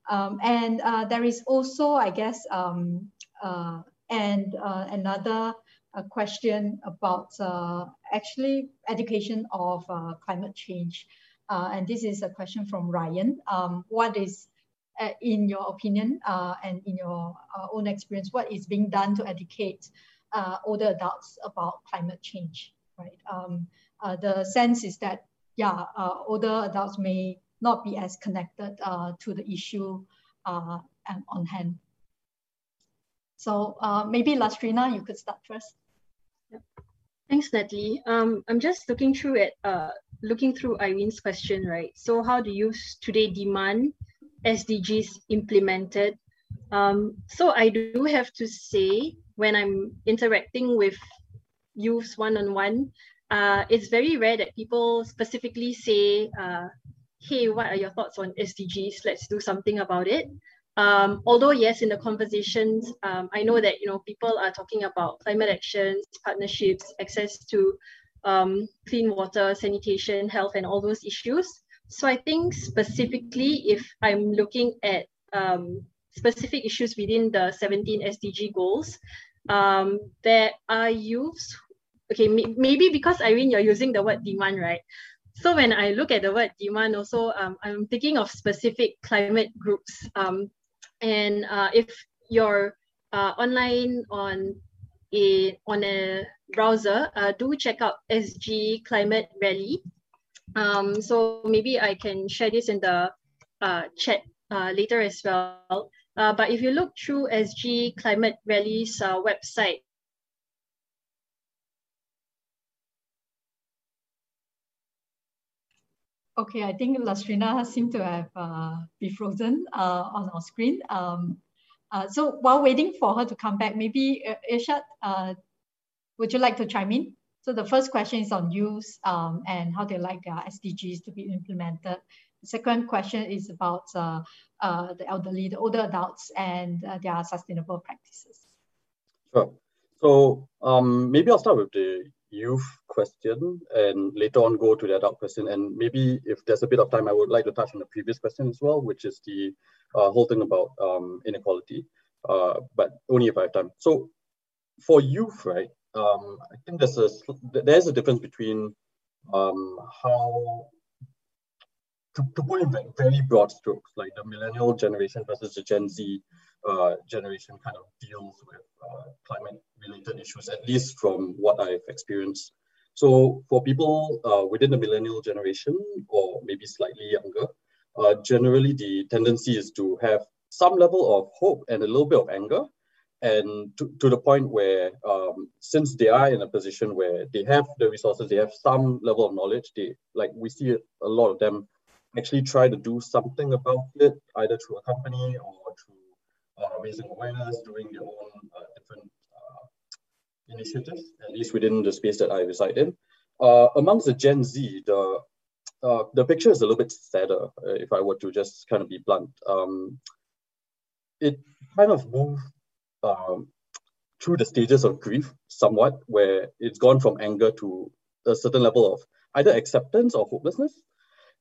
Um, and uh, there is also, I guess, um, and another question about uh, actually education of uh, climate change. And this is a question from Ryan. Um, what is, in your opinion and in your own experience, what is being done to educate older adults about climate change, right? Um, the sense is that, yeah, older adults may not be as connected uh, to the issue uh, on hand. So uh, maybe Lastrina, you could start first. Thanks, Natalie. Um, I'm just looking through it, uh, looking through Irene's question, right? So how do you today demand SDGs implemented? Um, so I do have to say, when I'm interacting with youths one-on-one, uh, it's very rare that people specifically say, uh, hey, what are your thoughts on SDGs? Let's do something about it. Um, although yes, in the conversations, um, I know that you know people are talking about climate actions, partnerships, access to um, clean water, sanitation, health, and all those issues. So I think specifically, if I'm looking at um, specific issues within the 17 SDG goals, um, there are youths. Okay, maybe because Irene, you're using the word demand, right? So when I look at the word demand, also um, I'm thinking of specific climate groups. Um, and uh, if you're uh, online on a on a browser, uh, do check out SG Climate Rally. Um, so maybe I can share this in the uh, chat uh, later as well. Uh, but if you look through SG Climate Rally's website, Okay, I think Lastrina seemed to have uh, be frozen uh, on our screen. Um, uh, so while waiting for her to come back, maybe uh, uh, would you like to chime in? So the first question is on use um, and how they like their SDGs to be implemented. The second question is about uh, uh, the elderly, the older adults and uh, their sustainable practices. Sure. So um, maybe I'll start with the youth question and later on go to the adult question. And maybe if there's a bit of time, I would like to touch on the previous question as well, which is the uh, whole thing about um, inequality, uh, but only if I have time. So for youth, right, um, I think there's a, there's a difference between um, how to, to put in like very broad strokes, like the millennial generation versus the Gen Z uh, generation kind of deals with uh, climate related issues, at least from what I've experienced. So for people uh, within the millennial generation or maybe slightly younger, uh, generally the tendency is to have some level of hope and a little bit of anger and to, to the point where um, since they are in a position where they have the resources they have some level of knowledge they like we see a lot of them actually try to do something about it either through a company or raising awareness doing their own uh, different initiatives, at least within the space that I reside in. Uh, amongst the Gen Z, the uh, the picture is a little bit sadder, uh, if I were to just kind of be blunt. Um, it kind of moved um, through the stages of grief somewhat, where it's gone from anger to a certain level of either acceptance or hopelessness.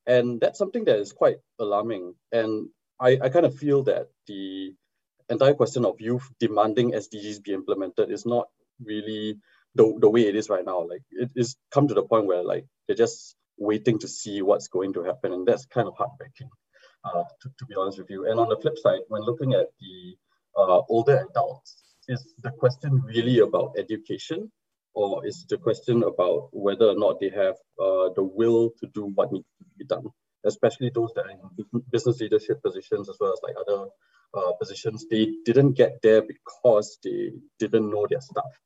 And that's something that is quite alarming. And I, I kind of feel that the entire question of youth demanding SDGs be implemented is not really the, the way it is right now. Like it is come to the point where like they're just waiting to see what's going to happen. And that's kind of heartbreaking, uh, to, to be honest with you. And on the flip side, when looking at the uh, older adults, is the question really about education or is the question about whether or not they have uh, the will to do what needs to be done, especially those that are in business leadership positions as well as like other uh, positions, they didn't get there because they didn't know their stuff.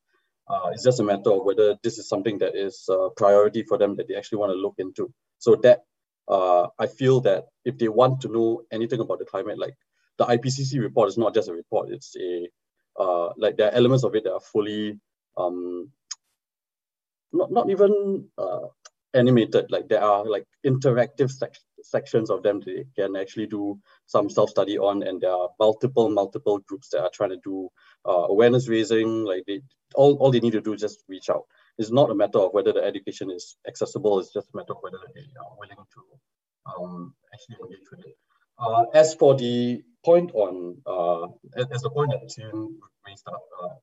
Uh, it's just a matter of whether this is something that is a priority for them that they actually want to look into. So that uh, I feel that if they want to know anything about the climate, like the IPCC report is not just a report; it's a uh, like there are elements of it that are fully um, not not even uh, animated. Like there are like interactive sections of them they can actually do some self-study on and there are multiple multiple groups that are trying to do uh, awareness raising like they all, all they need to do is just reach out. It's not a matter of whether the education is accessible it's just a matter of whether they are willing to um, actually engage with it. Uh, as for the point on uh, as the point that Tim raised up uh,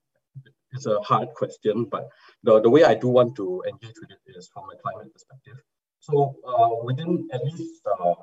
it's a hard question but the, the way I do want to engage with it is from a climate perspective so uh, within at least uh,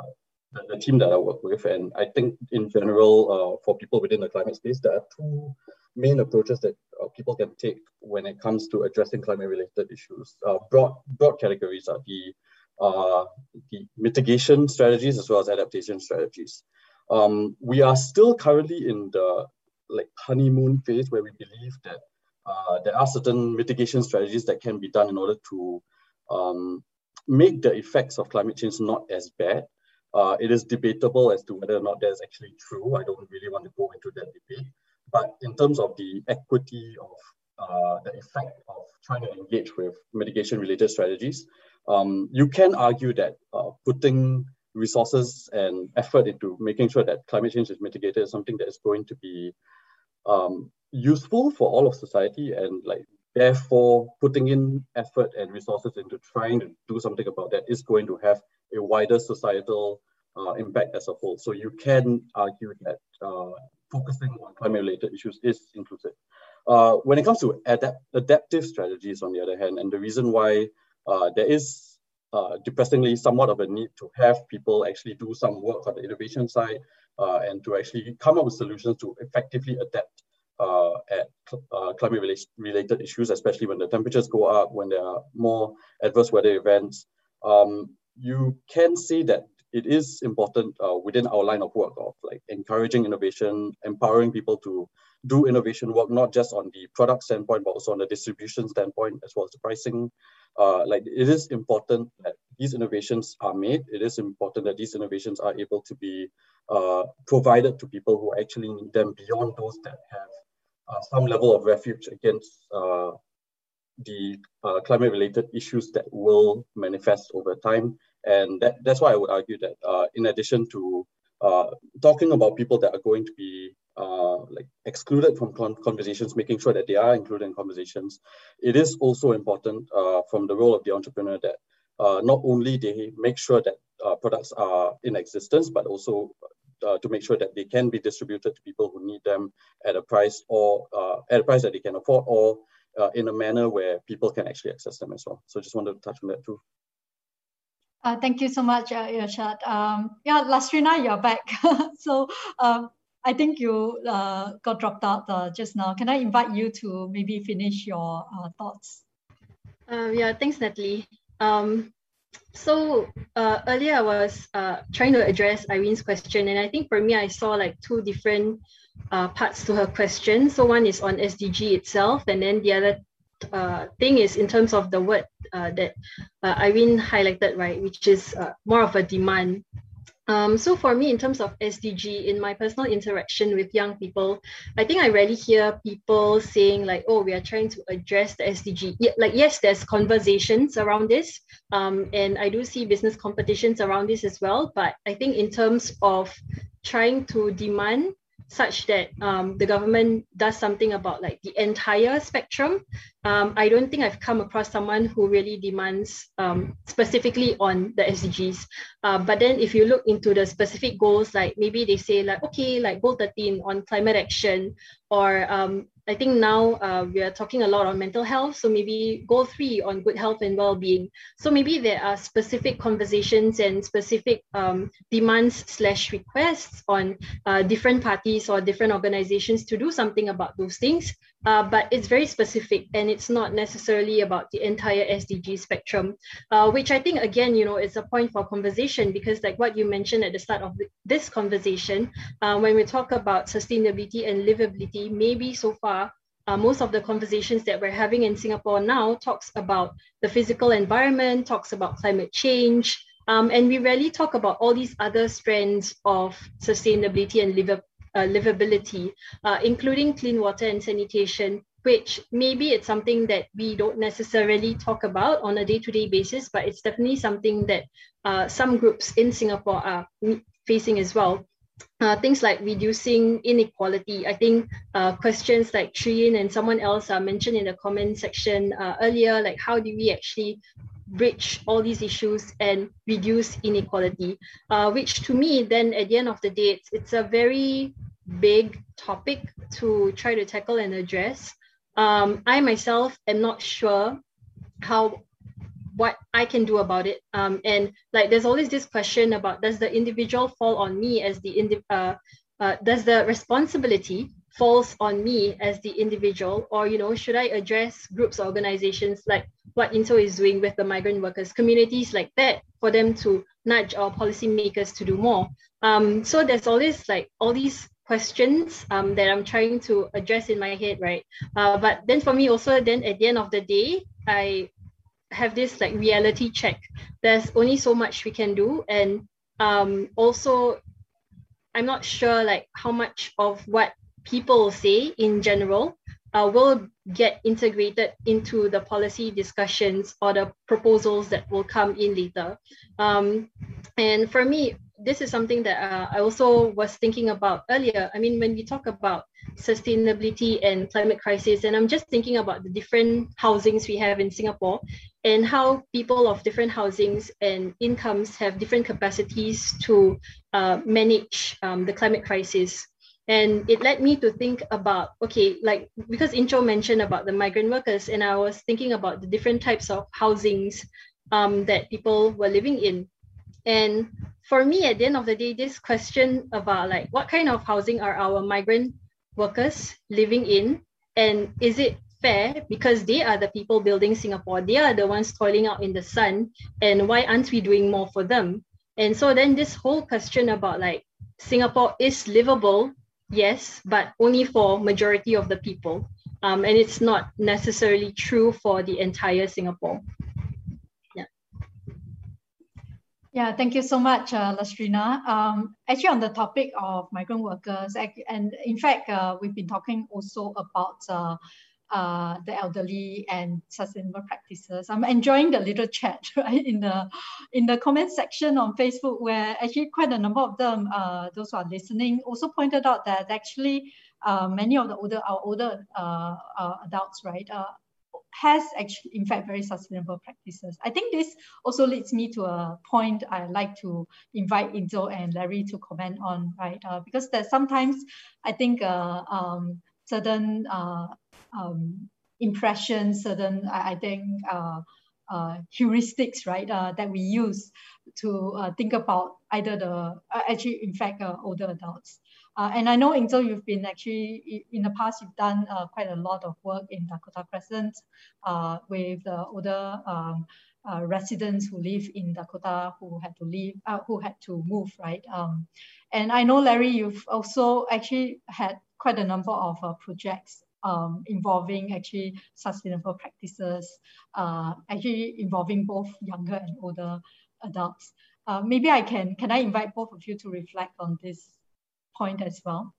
the, the, team that I work with, and I think in general uh, for people within the climate space, there are two main approaches that uh, people can take when it comes to addressing climate-related issues. Uh, broad broad categories are the uh, the mitigation strategies as well as adaptation strategies. Um, we are still currently in the like honeymoon phase where we believe that uh, there are certain mitigation strategies that can be done in order to um, make the effects of climate change not as bad. Uh, it is debatable as to whether or not that's actually true. I don't really want to go into that debate. But in terms of the equity of uh, the effect of trying to engage with mitigation related strategies, um, you can argue that uh, putting resources and effort into making sure that climate change is mitigated is something that is going to be um, useful for all of society and like Therefore, putting in effort and resources into trying to do something about that is going to have a wider societal uh, impact as a whole. So you can argue that uh, focusing on climate-related issues is inclusive. Uh, when it comes to adapt adaptive strategies, on the other hand, and the reason why uh, there is uh, depressingly somewhat of a need to have people actually do some work on the innovation side uh, and to actually come up with solutions to effectively adapt uh, at uh, climate related issues, especially when the temperatures go up, when there are more adverse weather events, um, you can see that it is important uh, within our line of work of like encouraging innovation, empowering people to do innovation work, not just on the product standpoint, but also on the distribution standpoint, as well as the pricing. Uh, like it is important that these innovations are made. It is important that these innovations are able to be uh, provided to people who actually need them beyond those that have uh, some level of refuge against uh, the uh, climate related issues that will manifest over time. And that, that's why I would argue that uh, in addition to uh, talking about people that are going to be uh, like excluded from con conversations, making sure that they are included in conversations, it is also important from the role of the entrepreneur that not only they make sure that products are in existence, but also uh, to make sure that they can be distributed to people who need them at a price or uh, at a price that they can afford or uh, in a manner where people can actually access them as well. So just wanted to touch on that too. Uh, thank you so much, uh, Irshad. Um, yeah, Lastrina, you're back. <laughs> so um, I think you uh, got dropped out uh, just now. Can I invite you to maybe finish your uh, thoughts? Uh, yeah, thanks, Natalie. Um, so uh, earlier I was uh, trying to address Irene's question, and I think for me I saw like two different uh, parts to her question. So one is on SDG itself, and then the other uh, thing is in terms of the word uh, that uh, Irene highlighted, right, which is more of a demand. Um, so for me, in terms of SDG, in my personal interaction with young people, I think I rarely hear people saying like, "Oh, we are trying to address the SDG." Yeah, like yes, there's conversations around this, um, and I do see business competitions around this as well. But I think in terms of trying to demand such that um, the government does something about like the entire spectrum. Um, I don't think I've come across someone who really demands um, specifically on the SDGs. Uh, but then if you look into the specific goals, like maybe they say like, okay, like goal 13 on climate action or um, I think now uh, we are talking a lot on mental health. So maybe goal three on good health and well-being. So maybe there are specific conversations and specific um, demands slash requests on uh, different parties or different organizations to do something about those things. Uh, but it's very specific and it's not necessarily about the entire SDG spectrum, uh, which I think, again, you know, is a point for conversation because like what you mentioned at the start of this conversation, uh, when we talk about sustainability and livability, maybe so far, uh, most of the conversations that we're having in Singapore now talks about the physical environment, talks about climate change, um, and we rarely talk about all these other strands of sustainability and livability uh, livability, uh, including clean water and sanitation, which maybe it's something that we don't necessarily talk about on a day-to-day basis, but it's definitely something that uh, some groups in Singapore are facing as well. Uh, things like reducing inequality. I think uh, questions like Trian and someone else uh, mentioned in the comment section uh, earlier, like how do we actually bridge all these issues and reduce inequality, uh, which to me, then at the end of the day, it's, it's a very big topic to try to tackle and address. Um, I myself am not sure how what I can do about it. Um, and like there's always this question about does the individual fall on me as the indi- uh, uh, does the responsibility falls on me as the individual or you know should i address groups or organizations like what Inzo is doing with the migrant workers communities like that for them to nudge our policymakers to do more? Um, so there's always like all these questions um, that i'm trying to address in my head right? Uh, but then for me also then at the end of the day i have this like reality check. There's only so much we can do and um, also i'm not sure like how much of what people say in general uh, will get integrated into the policy discussions or the proposals that will come in later. Um, and for me, this is something that uh, I also was thinking about earlier. I mean, when we talk about sustainability and climate crisis, and I'm just thinking about the different housings we have in Singapore and how people of different housings and incomes have different capacities to uh, manage um, the climate crisis and it led me to think about okay like because Inzo mentioned about the migrant workers and i was thinking about the different types of housings um, that people were living in. And for me at the end of the day this question about like what kind of housing are our migrant workers living in? And is it fair? Because they are the people building singapore. They are the ones toiling out in the sun. And why aren't we doing more for them? And so then this whole question about like singapore is livable yes, but only for majority of the people. Um, and it's not necessarily true for the entire Singapore. Yeah. Yeah, thank you so much, uh, Lastrina. Um, actually, on the topic of migrant workers, and in fact, uh, we've been talking also about uh, uh, the elderly and sustainable practices. I'm enjoying the little chat <laughs> right in the in the comment section on Facebook, where actually quite a number of them, uh, those who are listening, also pointed out that actually uh, many of the older our older uh, uh, adults, right, uh, has actually in fact very sustainable practices. I think this also leads me to a point I like to invite Inzo and Larry to comment on, right? because there's sometimes I think um, certain um, impressions, certain, I, think, uh, uh, heuristics, right, uh, that we use to uh, think about either the, uh, actually, in fact, uh, older adults. Uh, and I know, Inzo, you've been actually, in the past, you've done quite a lot of work in Dakota Crescent with the older um, residents who live in Dakota who had to leave, who had to move, right? Um, and I know, Larry, you've also actually had quite a number of projects um, involving actually sustainable practices, uh, actually involving both younger and older adults. Uh, maybe I can, can I invite both of you to reflect on this point as well?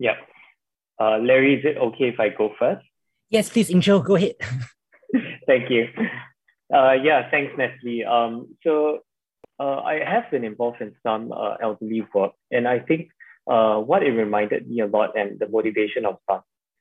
Yeah. Uh, Larry, is it okay if I go first? Yes, please, Inzo, go ahead. <laughs> <laughs> Thank you. Uh, yeah, thanks, Natalie. Um, so uh, I have been involved in some uh, elderly work, and I think uh, what it reminded me a lot and the motivation of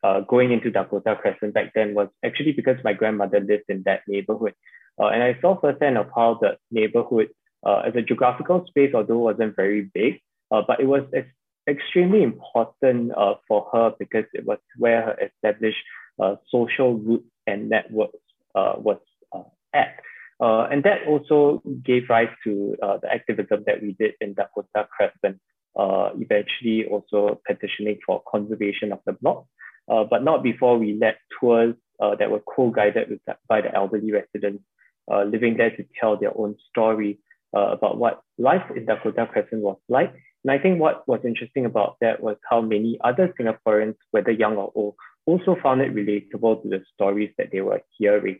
uh, going into Dakota Crescent back then was actually because my grandmother lived in that neighborhood. Uh, and I saw firsthand of how the neighborhood, uh, as a geographical space, although wasn't very big, uh, but it was ex- extremely important uh, for her because it was where her established uh, social roots and networks uh, was uh, at. Uh, and that also gave rise to uh, the activism that we did in Dakota Crescent uh, eventually also petitioning for conservation of the block, uh, but not before we led tours uh, that were co-guided by the elderly residents uh, living there to tell their own story uh, about what life in Dakota Crescent was like. And I think what was interesting about that was how many other Singaporeans, whether young or old, also found it relatable to the stories that they were hearing.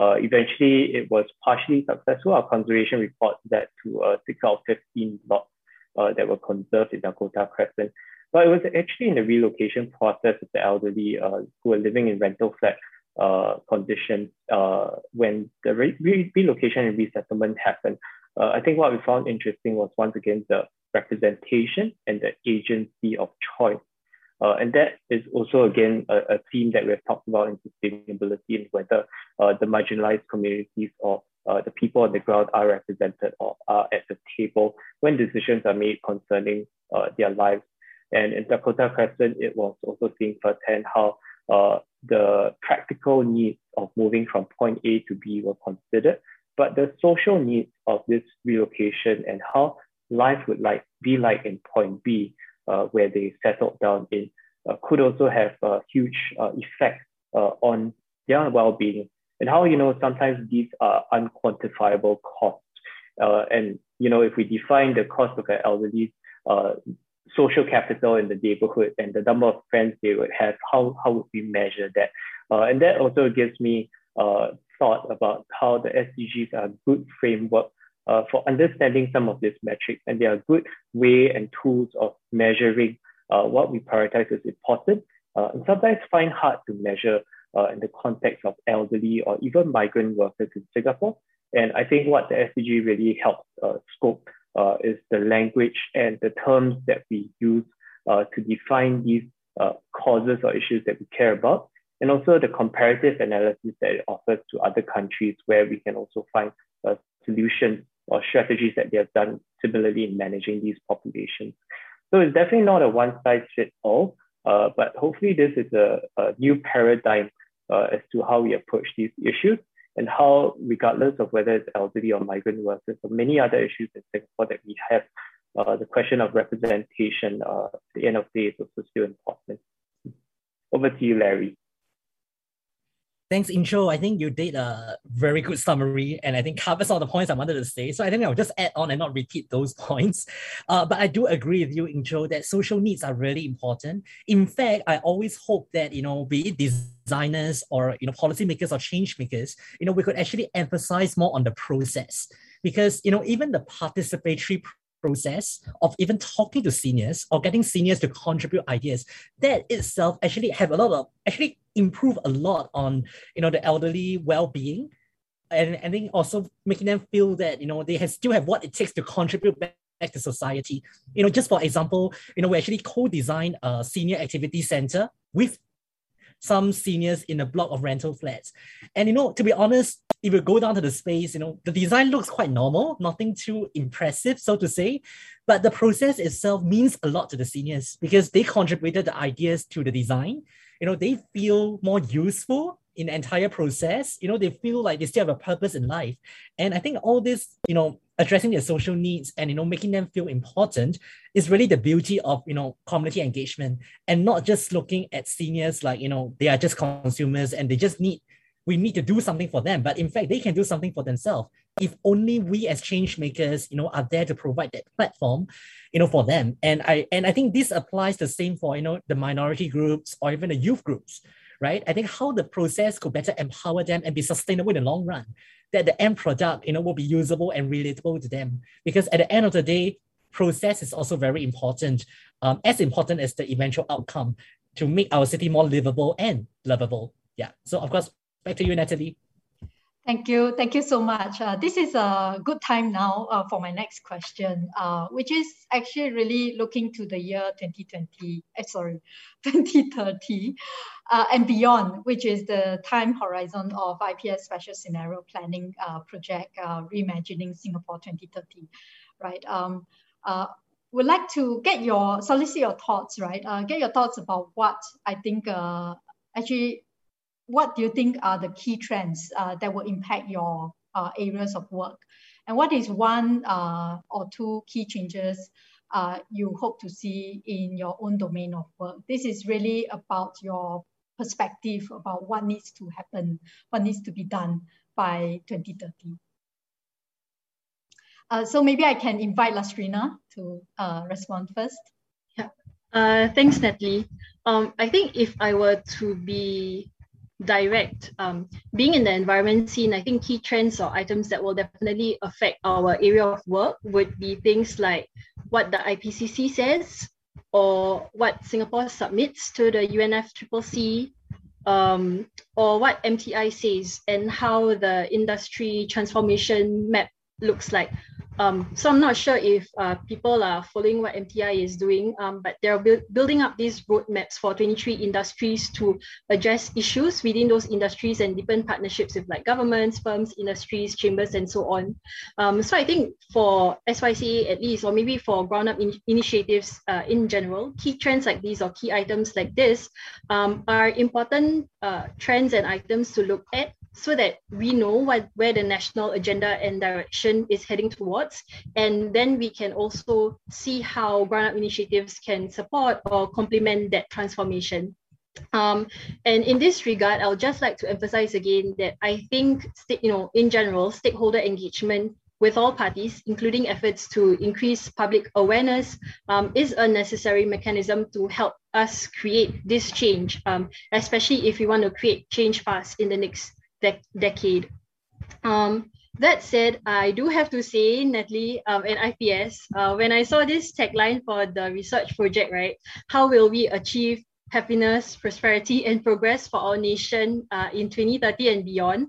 Uh, eventually, it was partially successful. Our conservation report led to uh, 6 out of 15 blocks uh, that were conserved in Dakota Crescent. but it was actually in the relocation process of the elderly uh, who were living in rental flat uh, conditions uh, when the re re relocation and resettlement happened. Uh, I think what we found interesting was once again the representation and the agency of choice. Uh, and that is also, again, a, a, theme that we have talked about in sustainability and whether uh, the marginalized communities or uh, the people on the ground are represented or are at the table when decisions are made concerning uh, their lives. And in Dakota Crescent, it was also seeing firsthand how uh, the practical needs of moving from point A to B were considered, but the social needs of this relocation and how life would like be like in point B, uh, where they settled down in, uh, could also have a huge uh, effect uh, on their well-being and how you know sometimes these are unquantifiable costs. Uh, and you know if we define the cost of an elderly uh, social capital in the neighborhood and the number of friends they would have, how how would we measure that? Uh, and that also gives me uh, thought about how the SDGs are a good framework uh, for understanding some of these metrics, and they are good way and tools of measuring uh, what we prioritize as important, uh, and sometimes find hard to measure uh, in the context of elderly or even migrant workers in Singapore. And I think what the SDG really helps uh, scope uh, is the language and the terms that we use uh, to define these uh, causes or issues that we care about, and also the comparative analysis that it offers to other countries where we can also find uh, solutions or strategies that they have done similarly in managing these populations. So it's definitely not a one size fits all, uh, but hopefully this is a, a new paradigm uh, as to how we approach these issues and how, regardless of whether it's elderly or migrant workers or many other issues in Singapore that we have, uh, the question of representation uh, at the end of the day is also still important. Over to you, Larry. Thanks, Inzo. I think you did a very good summary and I think covers all the points I wanted to say. So I think I'll just add on and not repeat those <laughs> points. Uh, but I do agree with you, Inzo, that social needs are really important. In fact, I always hope that, you know, be it designers or, you know, policymakers or change makers, you know, we could actually emphasize more on the process because, you know, even the participatory process of even talking to seniors or getting seniors to contribute ideas that itself actually have a lot of actually improve a lot on you know the elderly well-being and and then also making them feel that you know they have, still have what it takes to contribute back back to society. You know, just for example, you know, we actually co-designed a senior activity center with some seniors in a block of rental flats. And you know, to be honest, if you go down to the space, you know, the design looks quite normal, nothing too impressive, so to say. But the process itself means a lot to the seniors because they contributed the ideas to the design. You know, they feel more useful in the entire process. You know, they feel like they still have a purpose in life. And I think all this, you know, addressing their social needs and you know making them feel important is really the beauty of you know community engagement and not just looking at seniors like you know they are just consumers and they just need we need to do something for them but in fact they can do something for themselves if only we as change makers you know are there to provide that platform you know for them and i and i think this applies the same for you know the minority groups or even the youth groups right i think how the process could better empower them and be sustainable in the long run that the end product, you know, will be usable and relatable to them. Because at the end of the day, process is also very important, um, as important as the eventual outcome to make our city more livable and lovable. Yeah. So of course, back to you, Natalie. Thank you. Thank you so much. Uh, this is a good time now uh, for my next question, uh, which is actually really looking to the year 2020, eh, sorry, <laughs> 2030 uh, and beyond, which is the time horizon of IPS Special Scenario Planning uh, Project, uh, Reimagining Singapore 2030, right? Um, would like to get your, solicit your thoughts, right? get your thoughts about what I think actually what do you think are the key trends uh, that will impact your uh, areas of work? And what is one uh, or two key changes uh, you hope to see in your own domain of work? This is really about your perspective about what needs to happen, what needs to be done by 2030. Uh, so maybe I can invite Lastrina to uh, respond first. Yeah, thanks, Natalie. Um, I think if I were to be direct. Um, being in the environment scene, I think key trends or items that will definitely affect our area of work would be things like what the IPCC says, or what Singapore submits to the UNFCCC um, or what MTI says and how the industry transformation map looks like. Um, so I'm not sure if uh, people are following what MTI is doing, um, but they're bu building up these roadmaps for 23 industries to address issues within those industries and deepen partnerships with like governments, firms, industries, chambers, and so on. Um, so I think for SYCA at least, or maybe for ground up in initiatives uh, in general, key trends like these or key items like this um, are important uh, trends and items to look at so that we know what where the national agenda and direction is heading towards. And then we can also see how ground up initiatives can support or complement that transformation. Um, and in this regard, I would just like to emphasize again that I think, you know, in general, stakeholder engagement with all parties, including efforts to increase public awareness, um, is a necessary mechanism to help us create this change, um, especially if we want to create change fast in the next de- decade. Um, that said, I do have to say, Natalie um, and IPS, uh, when I saw this tagline for the research project, right, how will we achieve happiness, prosperity, and progress for our nation uh, in 2030 and beyond?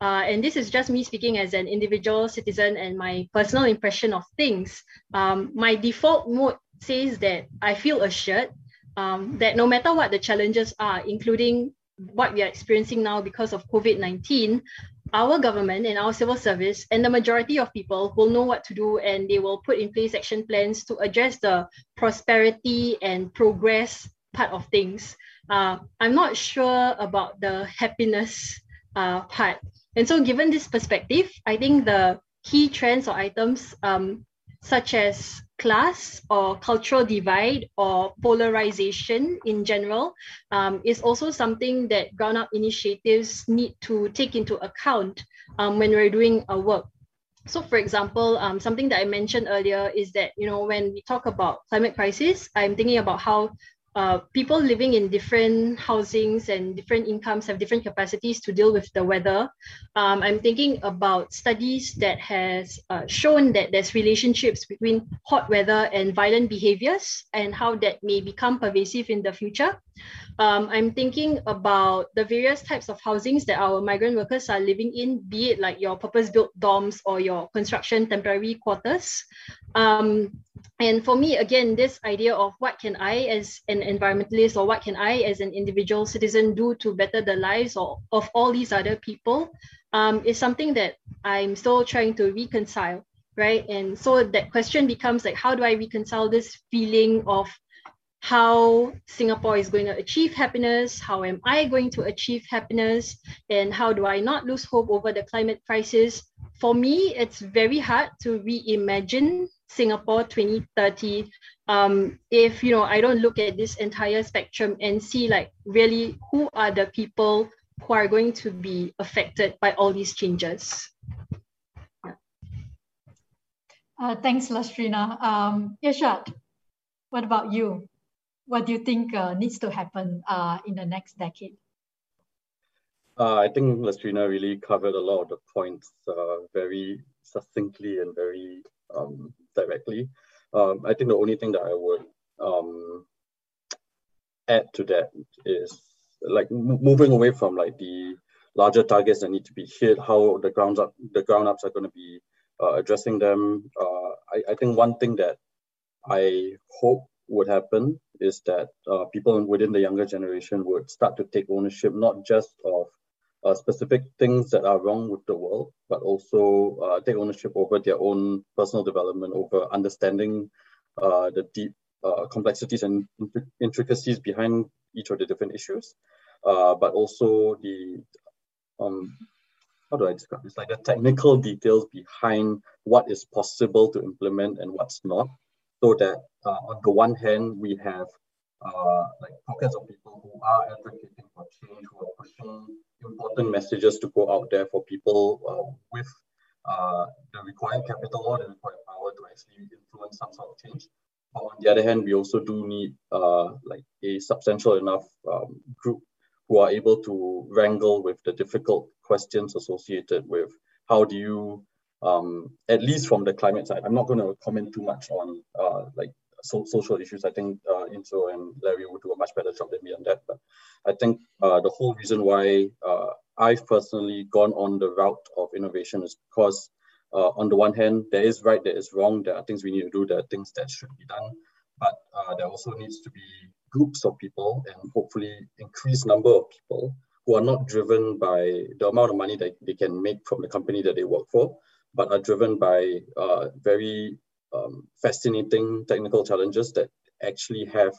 Uh, and this is just me speaking as an individual citizen and my personal impression of things. Um, my default mode says that I feel assured um, that no matter what the challenges are, including what we are experiencing now because of COVID 19, our government and our civil service and the majority of people will know what to do and they will put in place action plans to address the prosperity and progress part of things. Uh, I'm not sure about the happiness uh, part. And so, given this perspective, I think the key trends or items um, such as class or cultural divide or polarization in general um, is also something that ground up initiatives need to take into account um, when we're doing our work. So for example, um, something that I mentioned earlier is that, you know, when we talk about climate crisis, I'm thinking about how uh, people living in different housings and different incomes have different capacities to deal with the weather. Um, I'm thinking about studies that has uh, shown that there's relationships between hot weather and violent behaviors and how that may become pervasive in the future. Um, I'm thinking about the various types of housings that our migrant workers are living in, be it like your purpose-built dorms or your construction temporary quarters. Um, and for me, again, this idea of what can I as an environmentalist or what can I as an individual citizen do to better the lives of, of all these other people um, is something that I'm still trying to reconcile, right? And so that question becomes like, how do I reconcile this feeling of how Singapore is going to achieve happiness, how am I going to achieve happiness, and how do I not lose hope over the climate crisis? For me, it's very hard to reimagine Singapore 2030 um, if you know I don't look at this entire spectrum and see like really who are the people who are going to be affected by all these changes. Uh, thanks, Lastrina. Um, what about you? What do you think uh, needs to happen uh, in the next decade? Uh, I think Lastrina really covered a lot of the points uh, very succinctly and very um, directly. Um, I think the only thing that I would um, add to that is like moving away from like the larger targets that need to be hit, how the grounds up, the ground ups are going to be uh, addressing them. Uh, I, I think one thing that I hope would happen is that uh, people within the younger generation would start to take ownership not just of uh, specific things that are wrong with the world, but also uh, take ownership over their own personal development, over understanding uh, the deep uh, complexities and intricacies behind each of the different issues, uh, but also the um, how do I describe this? Like the technical details behind what is possible to implement and what's not, so that uh, on the one hand we have like pockets of people who are advocating for change, who are pushing important messages to go out there for people uh, with uh, the required capital or the required power to actually influence some sort of change. But on the other hand, we also do need uh, like a substantial enough um, group who are able to wrangle with the difficult questions associated with how do you, um, at least from the climate side, I'm not going to comment too much on uh, like so, social issues. I think uh, Inzo and Larry would do a much better job than me on that. But I think uh, the whole reason why uh, I've personally gone on the route of innovation is because uh, on the one hand, there is right, there is wrong, there are things we need to do, there are things that should be done, but uh, there also needs to be groups of people and hopefully increased number of people who are not driven by the amount of money that they can make from the company that they work for, but are driven by uh, very um, fascinating technical challenges that actually have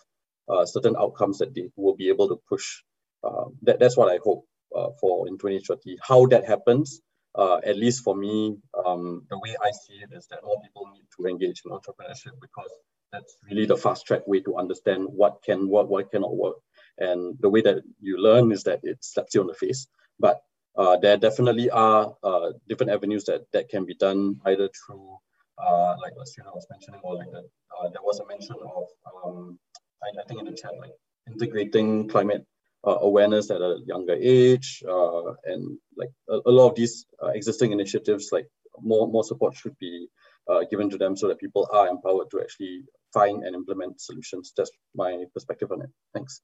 uh, certain outcomes that they will be able to push. Uh, that, that's what I hope uh, for in 2030. How that happens, uh, at least for me, um, the way I see it is that more people need to engage in entrepreneurship because that's really the fast track way to understand what can work, what cannot work. And the way that you learn is that it slaps you on the face. But uh, there definitely are uh, different avenues that, that can be done either through, uh, like Lastrina was mentioning, or like the, uh, there was a mention of, um, I, I, think in the chat, like integrating climate uh, awareness at a younger age, uh, and like a, a, lot of these existing initiatives, like more, more support should be given to them so that people are empowered to actually find and implement solutions. That's my perspective on it. Thanks.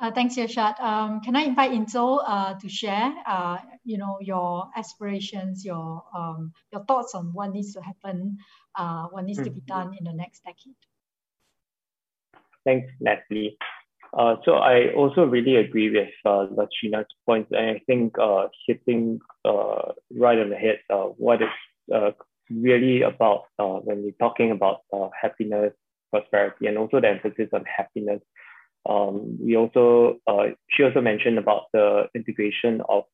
Uh, thanks, Irshad. Um, can I invite Inzo uh, to share, uh, you know, your aspirations, your um, your thoughts on what needs to happen, uh, what needs mm -hmm. to be mm-hmm. done in the next decade? Thanks, Natalie. Uh, so I also really agree with uh, Lastrina's points, and I think uh, hitting uh, right on the head uh, what is uh, really about uh, when we're talking about uh, happiness, prosperity, and also the emphasis on happiness um, we also, uh, she also mentioned about the integration of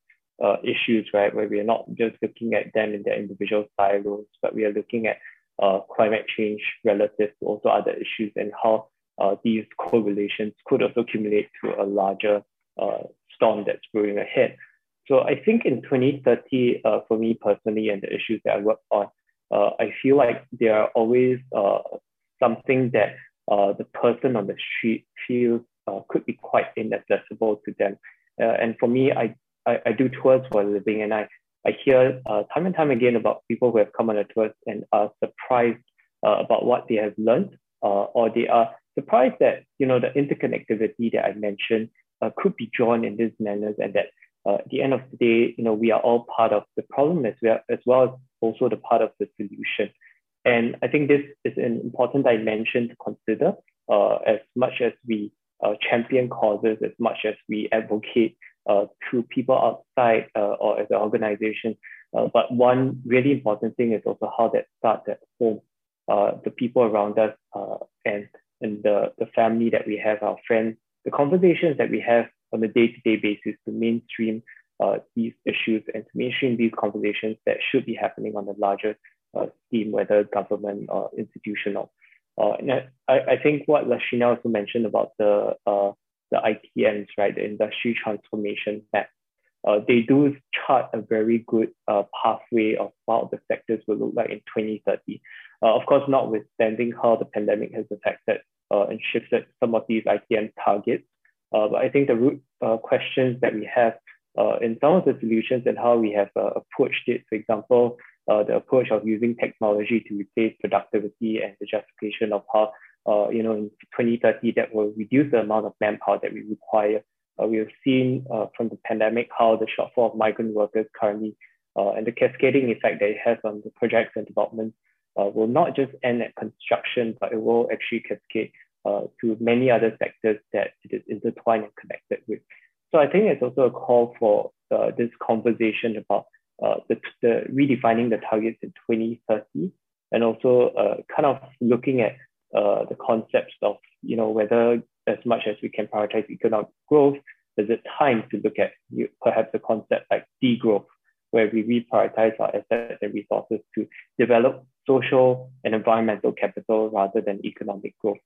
uh, issues, right, where we are not just looking at them in their individual silos, but we are looking at uh, climate change relative to also other issues and how uh, these correlations could also accumulate to a larger uh, storm that's brewing ahead. So I think in 2030, uh, for me personally, and the issues that I work on, I feel like there are always something that uh, the person on the street feels uh, could be quite inaccessible to them. Uh, and for me, I, I, I, do tours for a living and I, I hear uh, time and time again about people who have come on a tour and are surprised uh, about what they have learned or they are surprised that, you know, the interconnectivity that I mentioned could be drawn in these manners and that uh, at the end of the day, you know, we are all part of the problem as well, as well as also the part of the solution. And I think this is an important dimension to consider uh, as much as we uh, champion causes, as much as we advocate uh, to people outside uh, or as an organization. Uh, but one really important thing is also how that starts at home. Uh, the people around us and, and the, the family that we have, our friends, the conversations that we have on a day-to-day basis to mainstream these issues and to mainstream these conversations that should be happening on a larger uh, scheme, whether government or institutional. Uh, and I, I think what Lastrina also mentioned about the uh, the ITMs, right, the industry transformation map, uh, they do chart a very good uh, pathway of what the sectors will look like in 2030. Uh, of course, notwithstanding how the pandemic has affected uh, and shifted some of these ITM targets, uh, but I think the root uh, questions that we have uh, in some of the solutions and how we have uh, approached it, for example, uh, the approach of using technology to replace productivity and the justification of how, uh, you know, in 2030 that will reduce the amount of manpower that we require. Uh, we have seen uh, from the pandemic how the shortfall of migrant workers currently uh, and the cascading effect that it has on the projects and developments uh, will not just end at construction, but it will actually cascade to many other sectors that it is intertwined and connected with. So I think it's also a call for this conversation about uh, the, the redefining the targets in 2030 and also uh, kind of looking at uh, the concepts of, you know, whether as much as we can prioritize economic growth, is it time to look at perhaps a concept like degrowth, where we reprioritize our assets and resources to develop social and environmental capital rather than economic growth.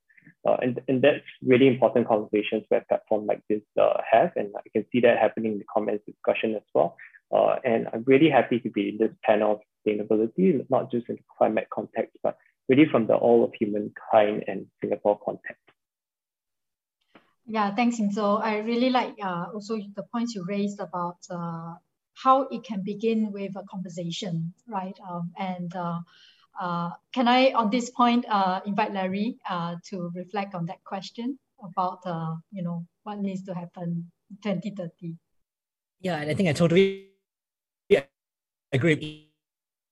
Uh, and, and that's really important conversations where platforms like this uh, have, and I can see that happening in the comments discussion as well. Uh, and I'm really happy to be in this panel of sustainability, not just in the climate context, but really from the all of humankind and Singapore context. Yeah, thanks, Inzo. I really like uh, also the points you raised about uh, how it can begin with a conversation, right? Um, and uh, can I, on this point, uh, invite Larry uh, to reflect on that question about, uh, you know, what needs to happen 2030? Yeah, and I think I totally agree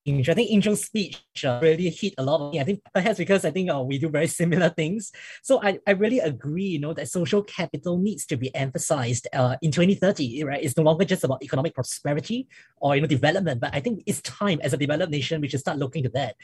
I think Inzo's speech uh, really hit a lot of me. I think perhaps because I think uh, we do very <laughs> similar things. So I, I really agree, you know, that social capital needs to be emphasized uh, in 2030, right? It's no longer just about economic prosperity or, you know, development, but I think it's time as a developed nation, we should start looking to that.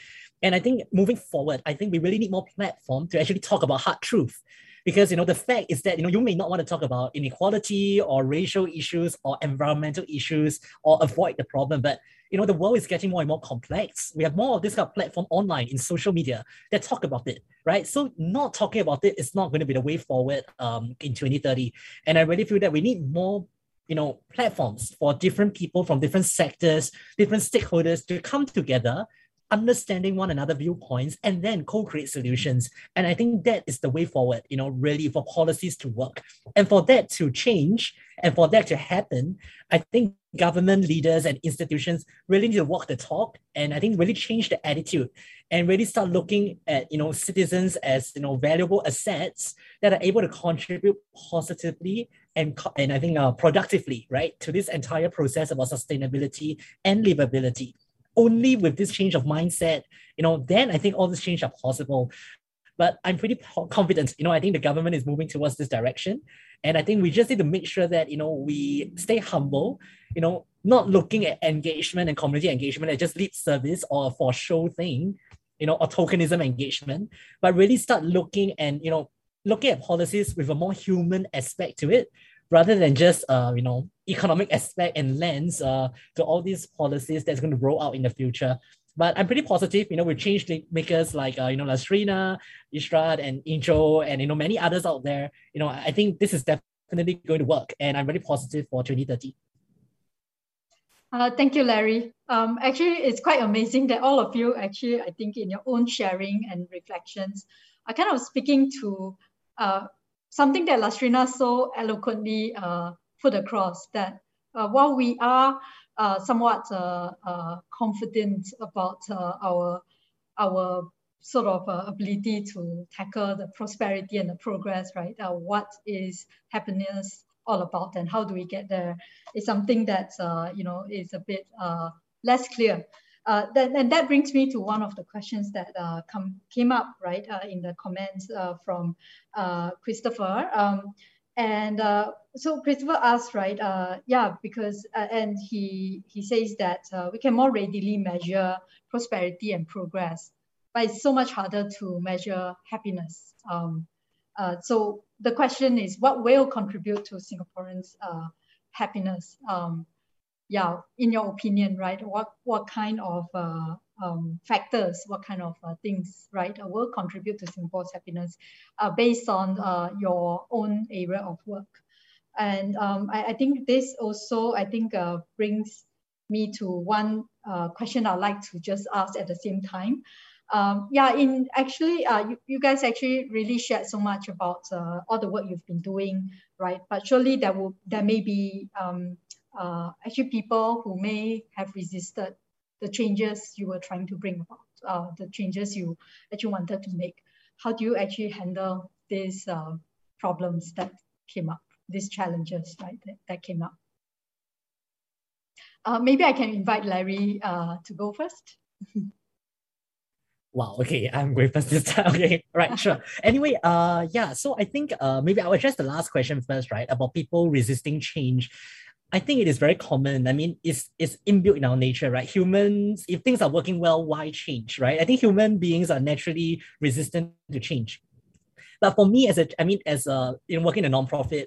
And I think moving forward, I think we really need more platform to actually talk about hard truth because you know the fact is that you know you may not want to talk about inequality or racial issues or environmental issues or avoid the problem but you know, the world is getting more and more complex. We have more of this kind of platform online in social media that talk about it, right? So not talking about it is not going to be the way forward um, in 2030. And I really feel that we need more you know platforms for different people from different sectors different stakeholders to come together understanding one another viewpoints and then co-create solutions. And i think that is the way forward you know really for policies to work. And for that to change and for that to happen i think government leaders and institutions really need to walk the talk and i think really change the attitude and really start looking at you know citizens as you know valuable assets that are able to contribute positively and, and i think uh, productively right to this entire process about sustainability and livability only with this change of mindset, you know, then I think all this change are possible. But I'm pretty confident, you know, I think the government is moving towards this direction. And I think we just need to make sure that, you know, we stay humble, you know, not looking at engagement and community engagement as just lip service or for show thing, you know, or tokenism engagement, but really start looking and, you know, looking at policies with a more human aspect to it rather than just uh, you know economic aspect and lens uh, to all these policies that's going to roll out in the future. But I'm pretty positive, you know, with change makers like uh, you know Lastrina, Irshad, and Inzo, and you know many others out there. You know, I think this is definitely going to work, and I'm really positive for 2030. Uh, thank you, Larry. Um, actually, it's quite amazing that all of you actually, I think, in your own sharing and reflections, are kind of speaking to uh, something that Lastrina so eloquently uh, put across that uh, while we are uh, somewhat uh, uh, confident about uh, our our sort of ability to tackle the prosperity and the progress, right? what is happiness all about and how do we get there is something that you know is a bit less clear. Uh, that, and that brings me to one of the questions that uh, come, came up right uh, in the comments from Christopher. Um, and uh, so Christopher asked, right, yeah, because, and he, he says that we can more readily measure prosperity and progress, but it's so much harder to measure happiness. Um, so the question is, what will contribute to Singaporeans' happiness? Um, yeah, in your opinion, right, what, what kind of uh, um, factors, what kind of uh, things, right, uh, will contribute to Singapore's happiness uh, based on uh, your own area of work. And um, I, I, think this also, I think, uh, brings me to one question I'd like to just ask at the same time. Um, yeah, in actually, you, you guys actually really shared so much about all the work you've been doing, right? But surely there will, there may be um, uh, actually people who may have resisted the changes you were trying to bring about, uh, the changes you actually wanted to make. How do you actually handle these uh, problems that came up, these challenges right, that, that came up? Uh, maybe I can invite Larry uh, to go first. <laughs> Wow, okay, I'm going first this time. <laughs> Okay, right, sure. Anyway, uh yeah, so I think uh maybe I'll address the last question first, right? About people resisting change. I think it is very common. I mean, it's it's inbuilt in our nature, right? Humans, if things are working well, why change, right? I think human beings are naturally resistant to change. But for me, as a, I mean, as a, in working in a nonprofit,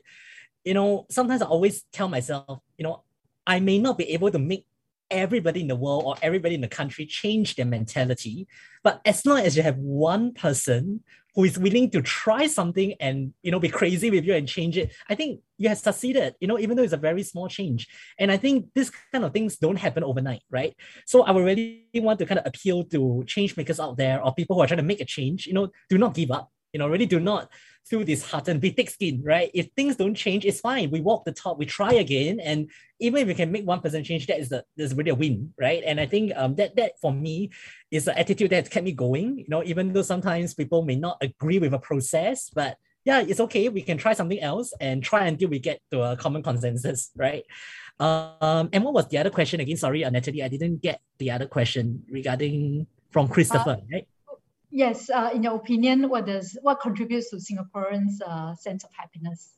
you know, sometimes I always tell myself, you know, I may not be able to make everybody in the world or everybody in the country change their mentality, but as long as you have one person who is willing to try something and you know be crazy with you and change it i think you have succeeded you know even though it's a very small change. And i think this kind of things don't happen overnight right? So i would really want to kind of appeal to change makers out there or people who are trying to make a change you know do not give up you know really do not feel disheartened, be thick skin, right? If things don't change, it's fine. We walk the talk, we try again. And even if we can make one percent change, that is the that's really a win, right? And I think um that that for me is the attitude that's kept me going. You know, even though sometimes people may not agree with a process, but yeah, it's okay. We can try something else and try until we get to a common consensus, right? Um, and what was the other question again? Sorry, uh, Natalie, I didn't get the other question regarding from Christopher, uh, right? Yes, uh, in your opinion, what does what contributes to Singaporeans' uh, sense of happiness?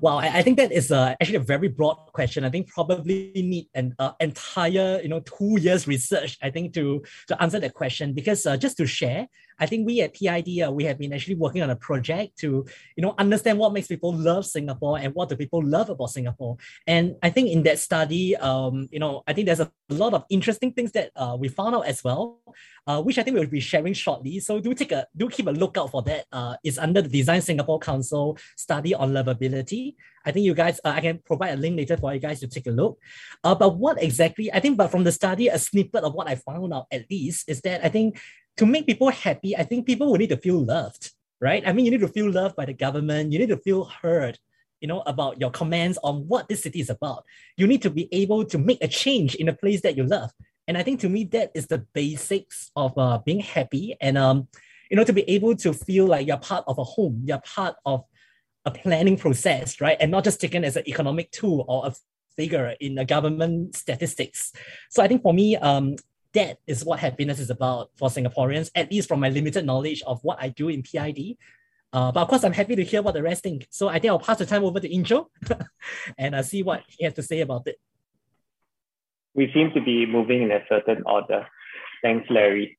Wow, I, I think that is uh, actually a very broad question. I think probably need an uh, entire you know two years research. I think to to answer that question because uh, just to share, I think we at PID uh, we have been actually working on a project to you know understand what makes people love Singapore and what do people love about Singapore. And I think in that study, um, you know, I think there's a lot of interesting things that uh, we found out as well, uh, which I think we'll be sharing shortly. So do take a do keep a lookout for that. Uh, it's under the Design Singapore Council study on lovability. I think you guys, uh, I can provide a link later for you guys to take a look. Uh, but what exactly, I think, but from the study, a snippet of what I found out at least is that I think to make people happy, I think people will need to feel loved, right? I mean, you need to feel loved by the government. You need to feel heard, you know, about your comments on what this city is about. You need to be able to make a change in a place that you love. And I think to me, that is the basics of uh, being happy and, um, you know, to be able to feel like you're part of a home, you're part of a planning process, right? And not just taken as an economic tool or a figure in the government statistics. So I think for me, um, that is what happiness is about for Singaporeans, at least from my limited knowledge of what I do in PID. Uh, but of course, I'm happy to hear what the rest think. So I think I'll pass the time over to Inzo <laughs> and uh, see what he has to say about it. We seem to be moving in a certain order. Thanks, Larry.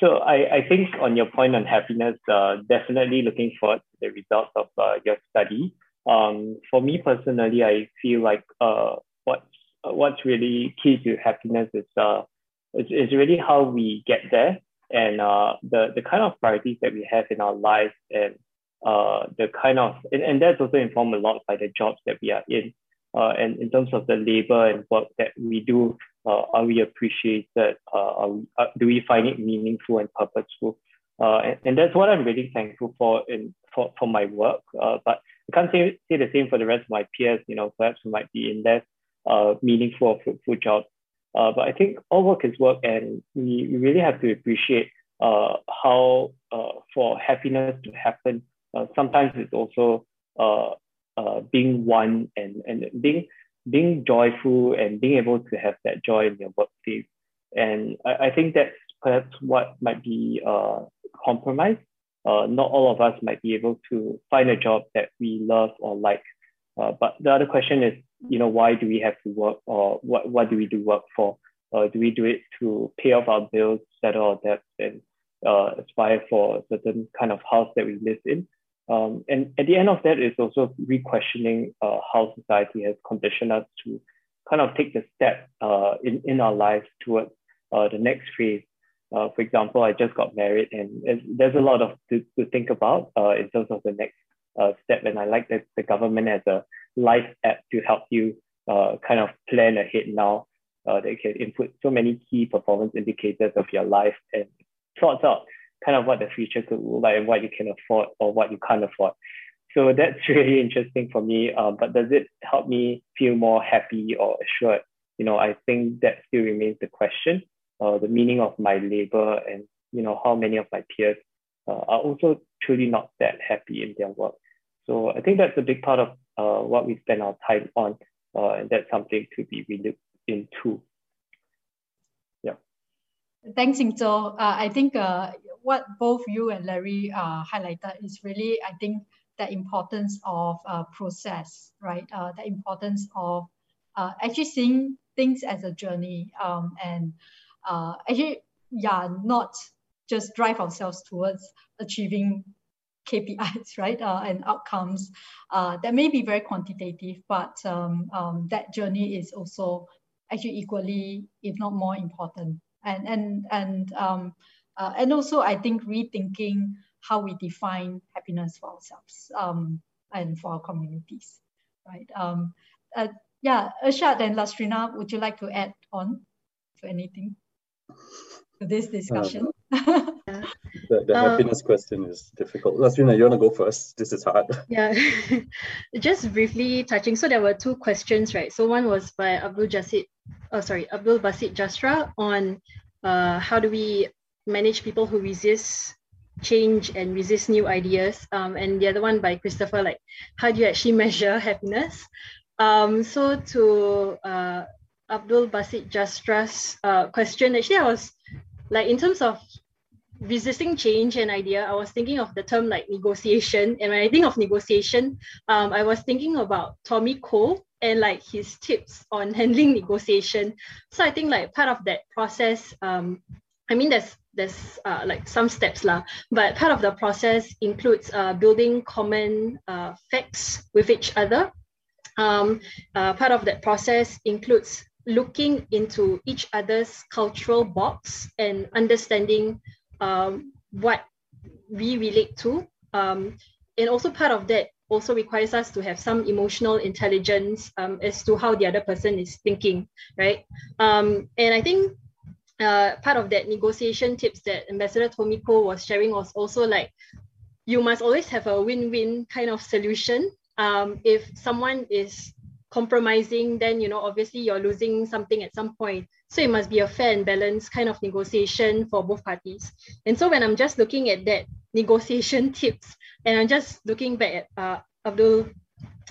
So I, I think on your point on happiness, uh, definitely looking forward to the results of uh, your study. Um, for me personally, I feel like uh, uh, what's really key to happiness is uh is, is really how we get there and uh the the kind of priorities that we have in our lives and uh the kind of and, and that's also informed a lot by the jobs that we are in uh and in terms of the labor and work that we do uh, are we appreciated uh, we, uh, do we find it meaningful and purposeful uh, and, and that's what I'm really thankful for in for, for my work. Uh, but I can't say, say the same for the rest of my peers. You know, perhaps who might be in less uh, meaningful or fruitful jobs. Uh, but I think all work is work, and we, we really have to appreciate uh, how uh, for happiness to happen, uh, sometimes it's also uh, uh, being one and, and being being joyful and being able to have that joy in your workplace. And I, I think that's perhaps what might be uh, compromised. Uh, not all of us might be able to find a job that we love or like. Uh, but the other question is, you know, why do we have to work or what, what do we do work for? Uh, do we do it to pay off our bills, settle our debts, and uh, aspire for a certain kind of house that we live in? Um, and at the end of that is also re-questioning uh, how society has conditioned us to kind of take the step uh, in, in our lives towards uh, the next phase. Uh, for example, I just got married and there's a lot of to, to think about uh, in terms of the next uh, step. And I like that the government has a life app to help you uh, kind of plan ahead now. Uh, they can input so many key performance indicators of your life and sorts out kind of what the future could look like and what you can afford or what you can't afford. So that's <laughs> really interesting for me. Um, but does it help me feel more happy or assured? You know, I think that still remains the question. Uh, the meaning of my labor and you know how many of my peers uh, are also truly not that happy in their work. So I think that's a big part of uh, what we spend our time on, uh, and that's something to be relooked into. Yeah. Thanks, Inzo. Uh, I think uh, what both you and Larry uh, highlighted is really, I think, the importance of uh, process, right? Uh, the importance of uh, actually seeing things as a journey um, and uh, actually, yeah, not just drive ourselves towards achieving KPIs, <laughs> right, uh, and outcomes uh, that may be very quantitative, but um, um, that journey is also actually equally, if not more important. And and and um, uh, and also, I think rethinking how we define happiness for ourselves um, and for our communities, right? Um, uh, yeah, Irshad and Lastrina, would you like to add on to anything to this discussion? The, the uh, happiness question is difficult. Lastrina, you want to go first? This is hard. <laughs> Yeah, <laughs> just briefly touching. So there were two questions, right? So one was by Abdul Jasid, oh sorry, Abdul Basit Jastra on uh, how do we manage people who resist change and resist new ideas. Um, and the other one by Christopher, like how do you actually <laughs> measure happiness? Um, so to uh, Abdul Basit Jastra's uh, question, actually I was like in terms of resisting change and idea, I was thinking of the term like negotiation. And when I think of negotiation, um, I was thinking about Tommy Koh and like his tips on handling negotiation. So I think like part of that process, um, I mean, there's there's uh, like some steps lah, but part of the process includes uh, building common uh, facts with each other. Um, uh, part of that process includes looking into each other's cultural box and understanding um, what we relate to. Um, and also part of that also requires us to have some emotional intelligence um, as to how the other person is thinking, right? Um, and I think uh, part of that negotiation tips that Ambassador Tommy Koh was sharing was also like, you must always have a win-win kind of solution. Um, if someone is compromising, then you know obviously you're losing something at some point. So it must be a fair and balanced kind of negotiation for both parties. And so when I'm just looking at that negotiation <laughs> tips, and I'm just looking back at uh, Abdul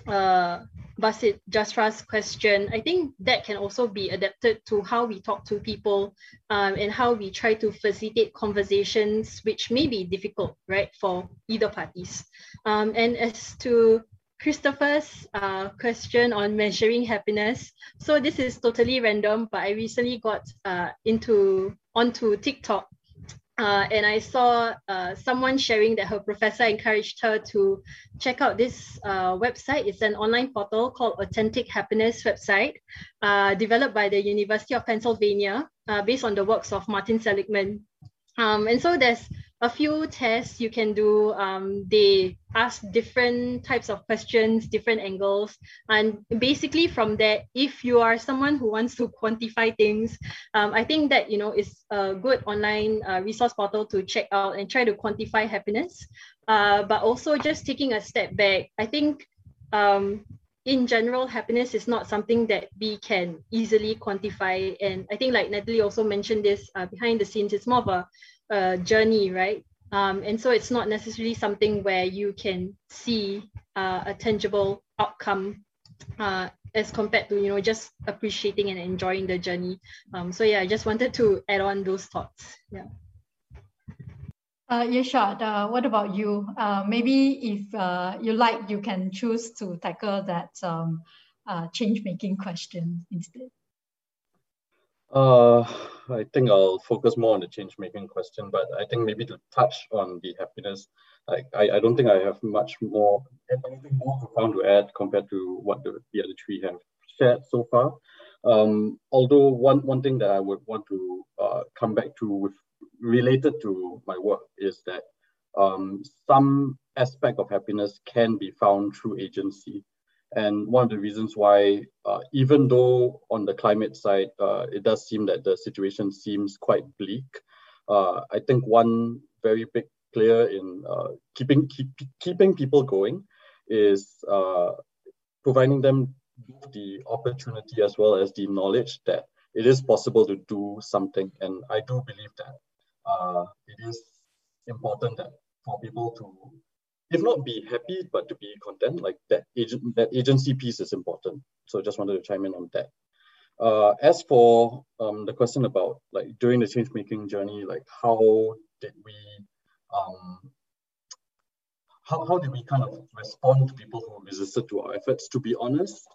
uh, Basit Jastra's question, I think that can also be adapted to how we talk to people um, and how we try to facilitate conversations, which may be difficult, right, for either parties. Um, and as to Christopher's uh, question on measuring happiness. So this is totally random, but I recently got uh, into onto TikTok uh, and I saw uh, someone sharing that her professor encouraged her to check out this uh, website. It's an online portal called Authentic Happiness website, uh, developed by the University of Pennsylvania, uh, based on the works of Martin Seligman. Um, and so there's a few tests you can do. Um, they ask different types of questions, different angles. And basically from there, if you are someone who wants to <laughs> quantify things, um, I think that, you know, is a good online uh, resource portal to check out and try to quantify happiness. Uh, but also just taking a step back, I think um, in general, happiness is not something that we can easily quantify. And I think like Natalie also mentioned this uh, behind the scenes, it's more of a uh, journey, right? Um, and so it's not necessarily something where you can see uh, a tangible outcome uh, as compared to you know just appreciating and enjoying the journey. Um, so yeah, I just wanted to add on those thoughts. Yeah. Uh, Irshad, uh, what about you? Uh, maybe if uh, you like, you can choose to tackle that um, uh, change-making question instead. Uh, I think I'll focus more on the change making question, but I think maybe to touch on the happiness, like I, I don't think I have much more anything more profound to add compared to what the, the other three have shared so far. Um, although one one thing that I would want to uh, come back to with related to my work is that um, some aspect of happiness can be found through agency. And one of the reasons why, uh, even though on the climate side, uh, it does seem that the situation seems quite bleak, uh, I think one very big player in uh, keeping keep, keeping people going is uh, providing them the opportunity as well as the knowledge that it is possible to do something. And I do believe that uh, it is important that for people to if not be happy, but to be content, like that agent, that agency piece is important. So just wanted to chime in on that. Uh, as for um, the question about like during the change making journey, like how did we, um, how, how did we kind of respond to people who resisted to our efforts? To be honest,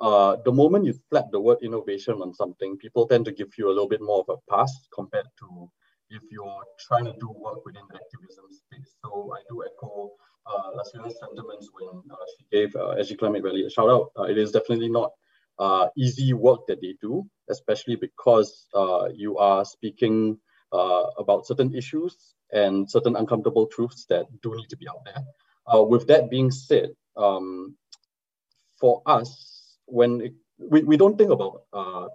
uh, the moment you slap the word innovation on something, people tend to give you a little bit more of a pass compared to if you're trying to do work within the activism space. So I do echo uh, sentiments when uh, she gave uh, SG Climate Rally a shout out. Uh, it is definitely not uh, easy work that they do, especially because uh, you are speaking uh, about certain issues and certain uncomfortable truths that do need to be out there. With that being said, um, for us, when it, we, we don't think about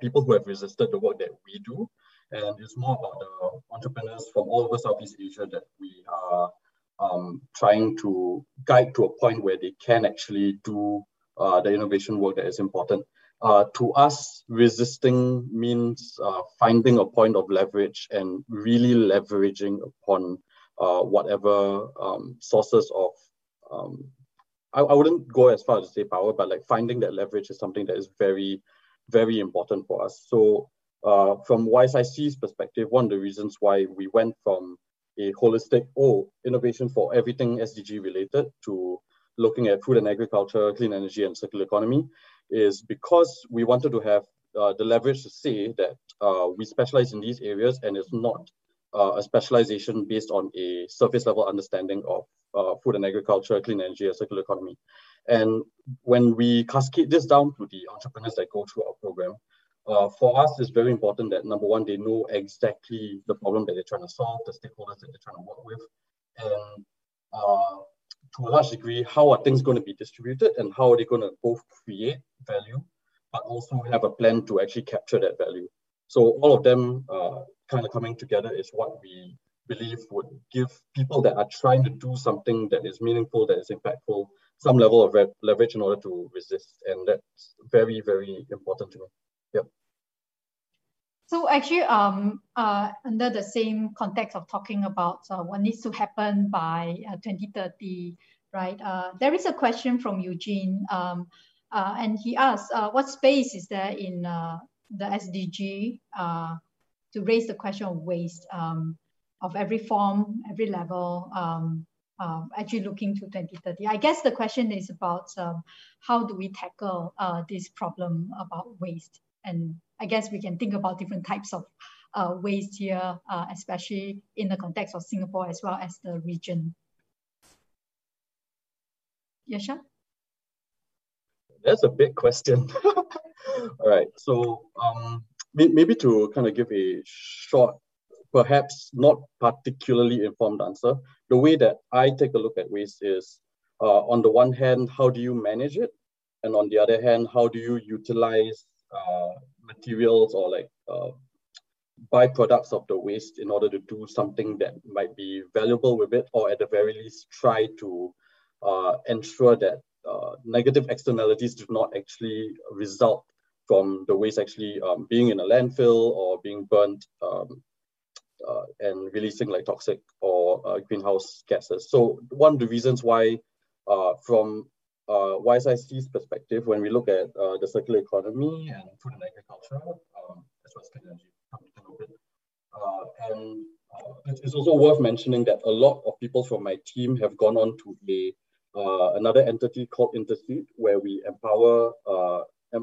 people who have resisted the work that we do And it's more about the entrepreneurs from all over Southeast Asia that we are um, trying to guide to a point where they can actually do uh, the innovation work that is important. Uh, to us, resisting means uh, finding a point of leverage and really leveraging upon uh, whatever um, sources of um, I, I wouldn't go as far as to say power, but like finding that leverage is something that is very, very important for us. So uh, from WISE-IC's perspective, one of the reasons why we went from a holistic, oh, innovation for everything SDG related to looking at food and agriculture, clean energy, and circular economy is because we wanted to have uh, the leverage to say that uh, we specialize in these areas and it's not uh, a specialization based on a surface level understanding of uh, food and agriculture, clean energy, and circular economy. And when we cascade this down to the entrepreneurs that go through our program, uh, for us, it's very important that number one, they know exactly the problem that they're trying to solve, the stakeholders that they're trying to work with, and uh, to a large degree, how are things going to be distributed and how are they going to both create value, but also have a plan to actually capture that value. So all of them uh, kind of coming together is what we believe would give people that are trying to do something that is meaningful, that is impactful, some level of leverage in order to resist. And that's very, very important to me. Yep. So actually, um, uh, under the same context of talking about uh, what needs to happen by uh, 2030, right? Uh, there is a question from Eugene, um, uh, and he asks, uh, what space is there in the SDG to raise the question of waste? Um, of every form, every level, um, actually looking to 2030. I guess the question is about um, how do we tackle uh, this problem about waste? And I guess we can think about different types of uh, waste here, uh, especially in the context of Singapore as well as the region. Irshad? That's a big question. <laughs> All right, so um, maybe to kind of give a short perhaps not particularly informed answer. The way that I take a look at waste is uh, on the one hand, how do you manage it? And on the other hand, how do you utilize uh, materials or like uh, byproducts of the waste in order to do something that might be valuable with it, or at the very least, try to uh, ensure that uh, negative externalities do not actually result from the waste actually um, being in a landfill or being burnt um, uh, and releasing like toxic or uh, greenhouse gases. So one of the reasons why uh, from uh, WISE-IC's perspective, when we look at uh, the circular economy and food and agriculture, um, as well as clean energy, uh, and uh, it's also worth mentioning that a lot of people from my team have gone on to a uh, another entity called Interseed, where we empower uh,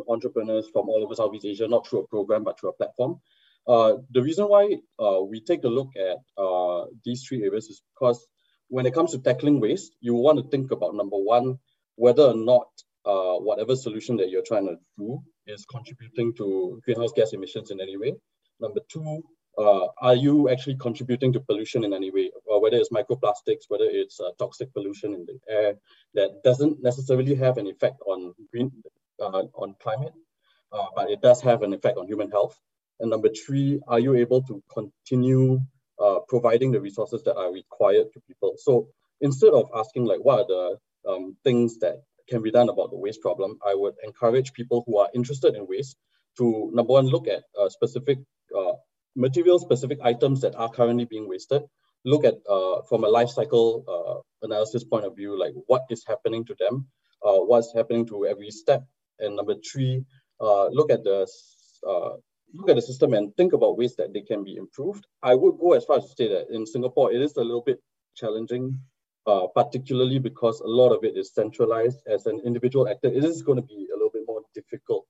entrepreneurs from all over Southeast Asia, not through a program, but through a platform. Uh, the reason why uh, we take a look at uh, these three areas is because when it comes to tackling waste, you want to think about number one, whether or not uh, whatever solution that you're trying to do is contributing to greenhouse gas emissions in any way. Number two, uh, are you actually contributing to pollution in any way, or whether it's microplastics, whether it's uh, toxic pollution in the air that doesn't necessarily have an effect on green on climate, but it does have an effect on human health. And number three, are you able to continue uh, providing the resources that are required to people? So instead of asking like, what are the um, things that can be done about the waste problem, I would encourage people who are interested in waste to number one, look at uh, specific uh, material specific items that are currently being wasted. Look at uh, from a life cycle uh, analysis point of view, like what is happening to them, uh, what's happening to every step. And number three, uh, look at the look at the system and think about ways that they can be improved. I would go as far as to say that in Singapore, it is a little bit challenging, uh, particularly because a lot of it is centralized as an individual actor. It is going to be a little bit more difficult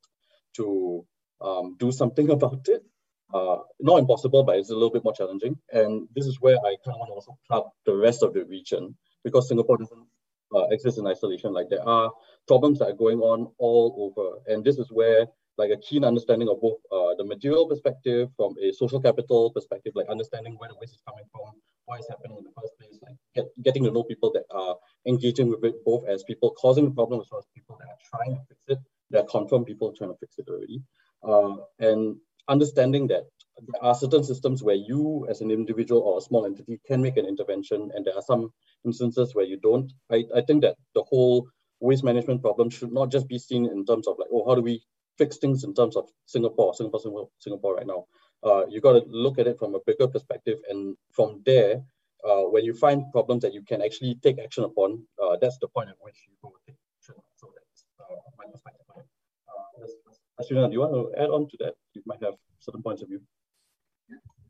to um, do something <laughs> about it. Uh, not impossible, but it's a little bit more challenging. And this is where I kind of want to also plug the rest of the region because Singapore doesn't uh, exist in isolation. Like there are problems that are going on all over. And this is where like a keen understanding of both uh, the material perspective from a social capital perspective, like understanding where the waste is coming from, why it's happening in the first place, like get, getting to know people that are engaging with it, both as people causing the problem as well as people that are trying to fix it, that are confirmed people trying to fix it already. Uh, and understanding that there are certain systems where you as an individual or a small entity can make an intervention and there are some instances where you don't. I, I think that the whole waste management problem should not just be seen in terms of like, oh, how do we fix things in terms of Singapore, Singapore, Singapore, Singapore right now. Uh, you got to look at it from a bigger perspective. And from there, uh, when you find problems that you can actually take action upon, uh, that's the point at which you go take action. So that's uh, my perspective on it. Uh, Lastrina, do you want to add on to that? You might have certain points of view.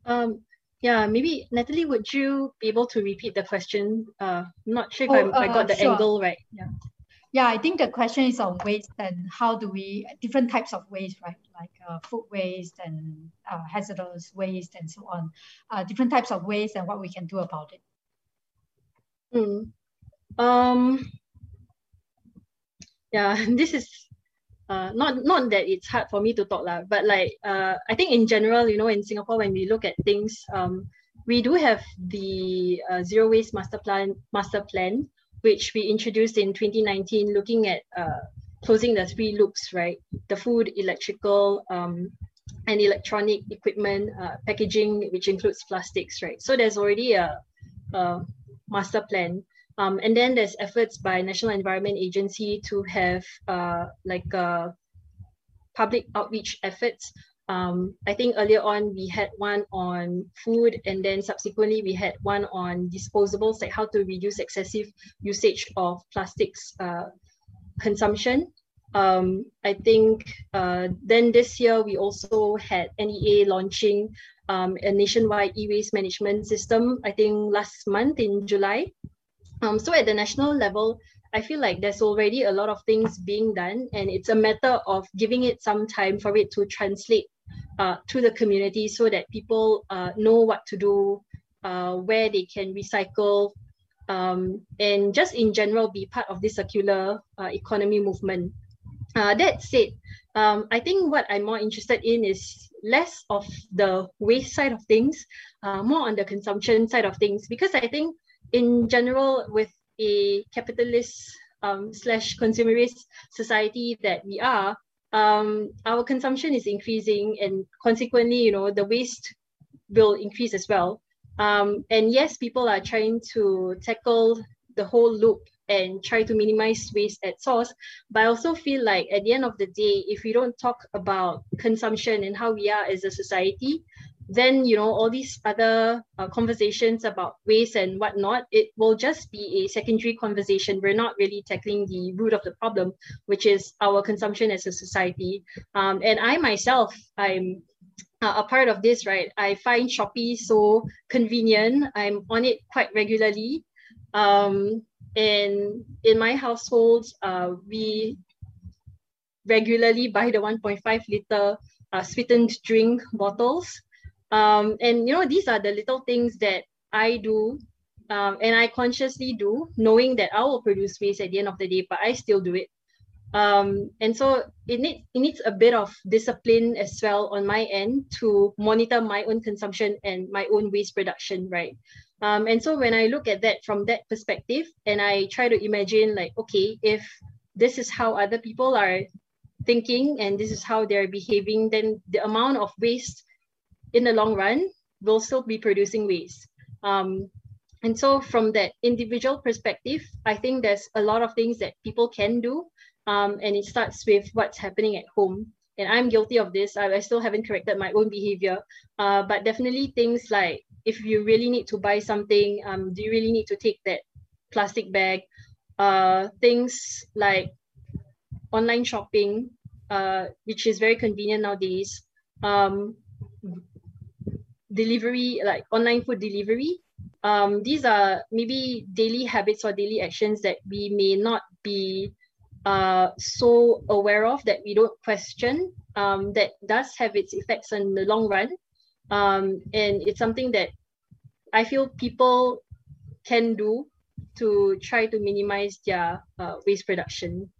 Um, yeah, maybe Natalie, would you be able to repeat the question? Uh, I'm not sure if oh, I, I got the sure. angle right. Yeah. Yeah, I think the question is on waste and how do we, different types of waste, right? Like uh, food waste and uh, hazardous waste and so on. Uh, different types of waste and what we can do about it. Mm. Um, yeah, <laughs> this is uh, not not that it's hard for me to talk lah, but like uh, I think in general, you know, in Singapore, when we look at things, um, we do have the uh, zero waste master plan master plan which we introduced in 2019, looking at uh, closing the three loops, right? The food, electrical, um, and electronic equipment uh, packaging, which includes plastics, right? So there's already a, a master plan. Um, and then there's efforts by National Environment Agency to have uh, like uh, public outreach efforts um, I think earlier on we had one on food and then subsequently we had one on disposables, like how to reduce excessive usage of plastics uh, consumption. Um, I think uh, then this year we also had NEA launching um, a nationwide e-waste management system, I think last month in July. Um, so at the national level, I feel like there's already a lot of things being done, and it's a matter of giving it some time for it to translate uh, to the community so that people uh, know what to do, uh, where they can recycle, um, and just in general be part of this circular uh, economy movement. Uh, that said, um, I think what I'm more interested in is less of the waste side of things, uh, more on the consumption side of things, because I think in general with a capitalist um, slash consumerist society that we are, um, our consumption is increasing and consequently, you know, the waste will increase as well. Um, and yes, people are trying to tackle the whole loop and try to minimize waste at source. But I also feel like at the end of the day, if we don't talk about consumption and how we are as a society, then you know all these other uh, conversations about waste and whatnot it will just be a secondary conversation. We're not really tackling the root of the problem which is our consumption as a society. Um, and i myself i'm uh, a part of this right? I find shopee so convenient. I'm on it quite regularly. Um, and in my household uh, we regularly buy the 1.5 liter uh, sweetened drink bottles um, and you know, these are the little things that I do um, and I consciously do, knowing that I will produce waste at the end of the day, but I still do it. Um, and so it, need, it needs a bit of discipline as well on my end to monitor my own consumption and my own waste production, right? Um, and so when I look at that from that perspective, and I try to imagine, like, okay, if this is how other people are thinking and this is how they're behaving, then the amount of waste in the long run we'll still be producing waste. Um, and so from that individual perspective, I think there's a lot of things that people can do. Um, and it starts with what's happening at home. And I'm guilty of this. I, I still haven't corrected my own behavior. Uh, but definitely things like if you really need to buy something, um, do you really need to take that plastic bag? Uh, things like online shopping, uh, which is very convenient nowadays. Um, delivery, like online food delivery. Um, these are maybe daily habits or daily actions that we may not be uh, so aware of that we don't question um, that does have its effects in the long run. Um, and it's something that I feel people can do to try to minimize their uh, waste production.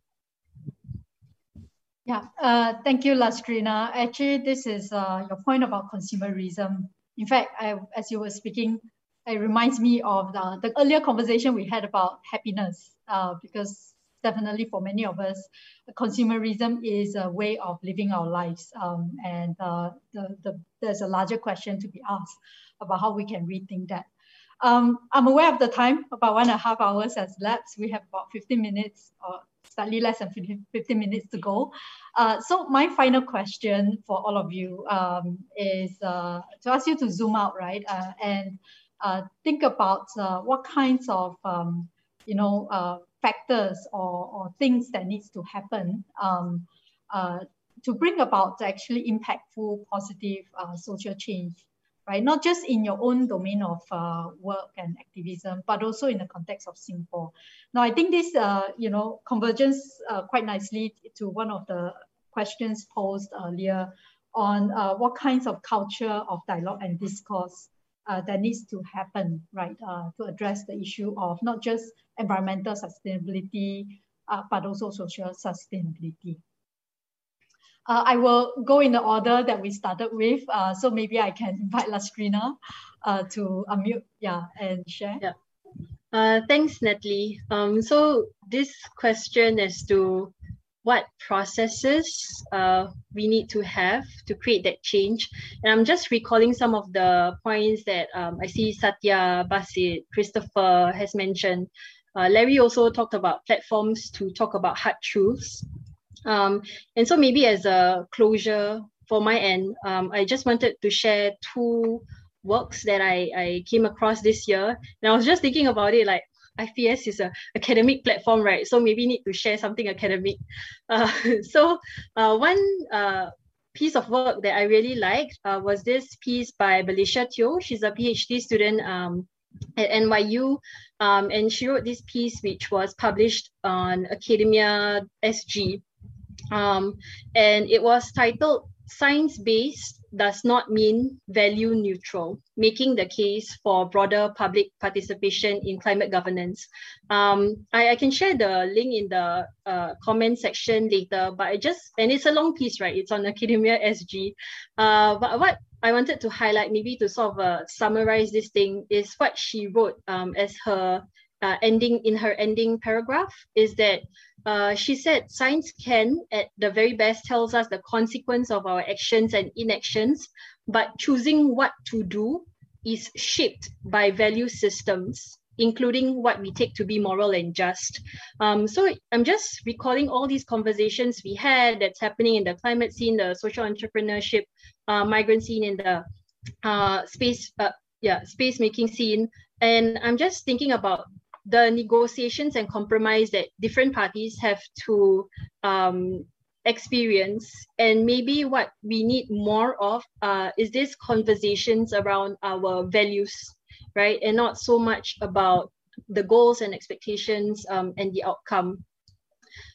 Yeah, uh, thank you, Lastrina. Actually, this is uh, your point about consumerism in fact, I, as you were speaking, it reminds me of the, the earlier conversation we had about happiness, uh, because definitely for many of us, consumerism is a way of living our lives. Um, and uh, the, the, there's a larger question to be asked about how we can rethink that. Um, I'm aware of the time, about one and a half hours has lapsed. We have about 15 minutes or slightly less than 15 minutes to go. Uh, so my final question for all of you um, is uh, to ask you to zoom out, right? Uh, and uh, think about uh, what kinds of, um, you know, uh, factors or, or things that needs to happen um, to bring about actually impactful, positive social change right? Not just in your own domain of uh, work and activism, but also in the context of Singapore. Now, I think this, uh, you know, convergence uh, quite nicely to one of the questions posed earlier on uh, what kinds of culture of dialogue and discourse uh, that needs to happen, right, uh, to address the issue of not just environmental sustainability, but also social sustainability. Uh, I will go in the order that we started with. Uh, so maybe I can invite Lastrina uh, to unmute, yeah, and share. Yeah. Uh, thanks, Natalie. Um, so this question as to what processes uh, we need to have to create that change. And I'm just recalling some of the points that um, I see Satya, Basit, Christopher has mentioned. Uh, Larry also talked about platforms to talk about hard truths. Um, and so maybe as a closure for my end, um, I just wanted to share two works that I, I came across this year. And I was just thinking about it like IPS is a academic platform, right? So maybe need to share something academic. <laughs> Uh, so uh, one uh, piece of work that I really liked uh, was this piece by Belisha Teo. She's a PhD student um, at NYU, um, and she wrote this piece which was published on Academia SG. Um, and it was titled Science Based Does Not Mean Value Neutral, making the case for broader public participation in climate governance. Um, I, I, can share the link in the uh, comment section later, but I just, and it's a long piece, right? It's on <laughs> Academia SG. Uh, but what I wanted to highlight, maybe to sort of uh, summarize this thing, is what she wrote um, as her uh, ending in her ending paragraph is that uh, she said science can at the very best tells us the consequence of our actions and inactions but choosing what to do is shaped by value systems including what we take to be moral and just. Um, so i'm just recalling all these conversations we had that's happening in the climate scene the social entrepreneurship uh, migrant scene in the uh, space uh, yeah space making scene. And i'm just thinking about the negotiations and compromise that different parties have to um, experience. And maybe what we need more of uh, is these conversations around our values right? And not so much about the goals and expectations um, and the outcome.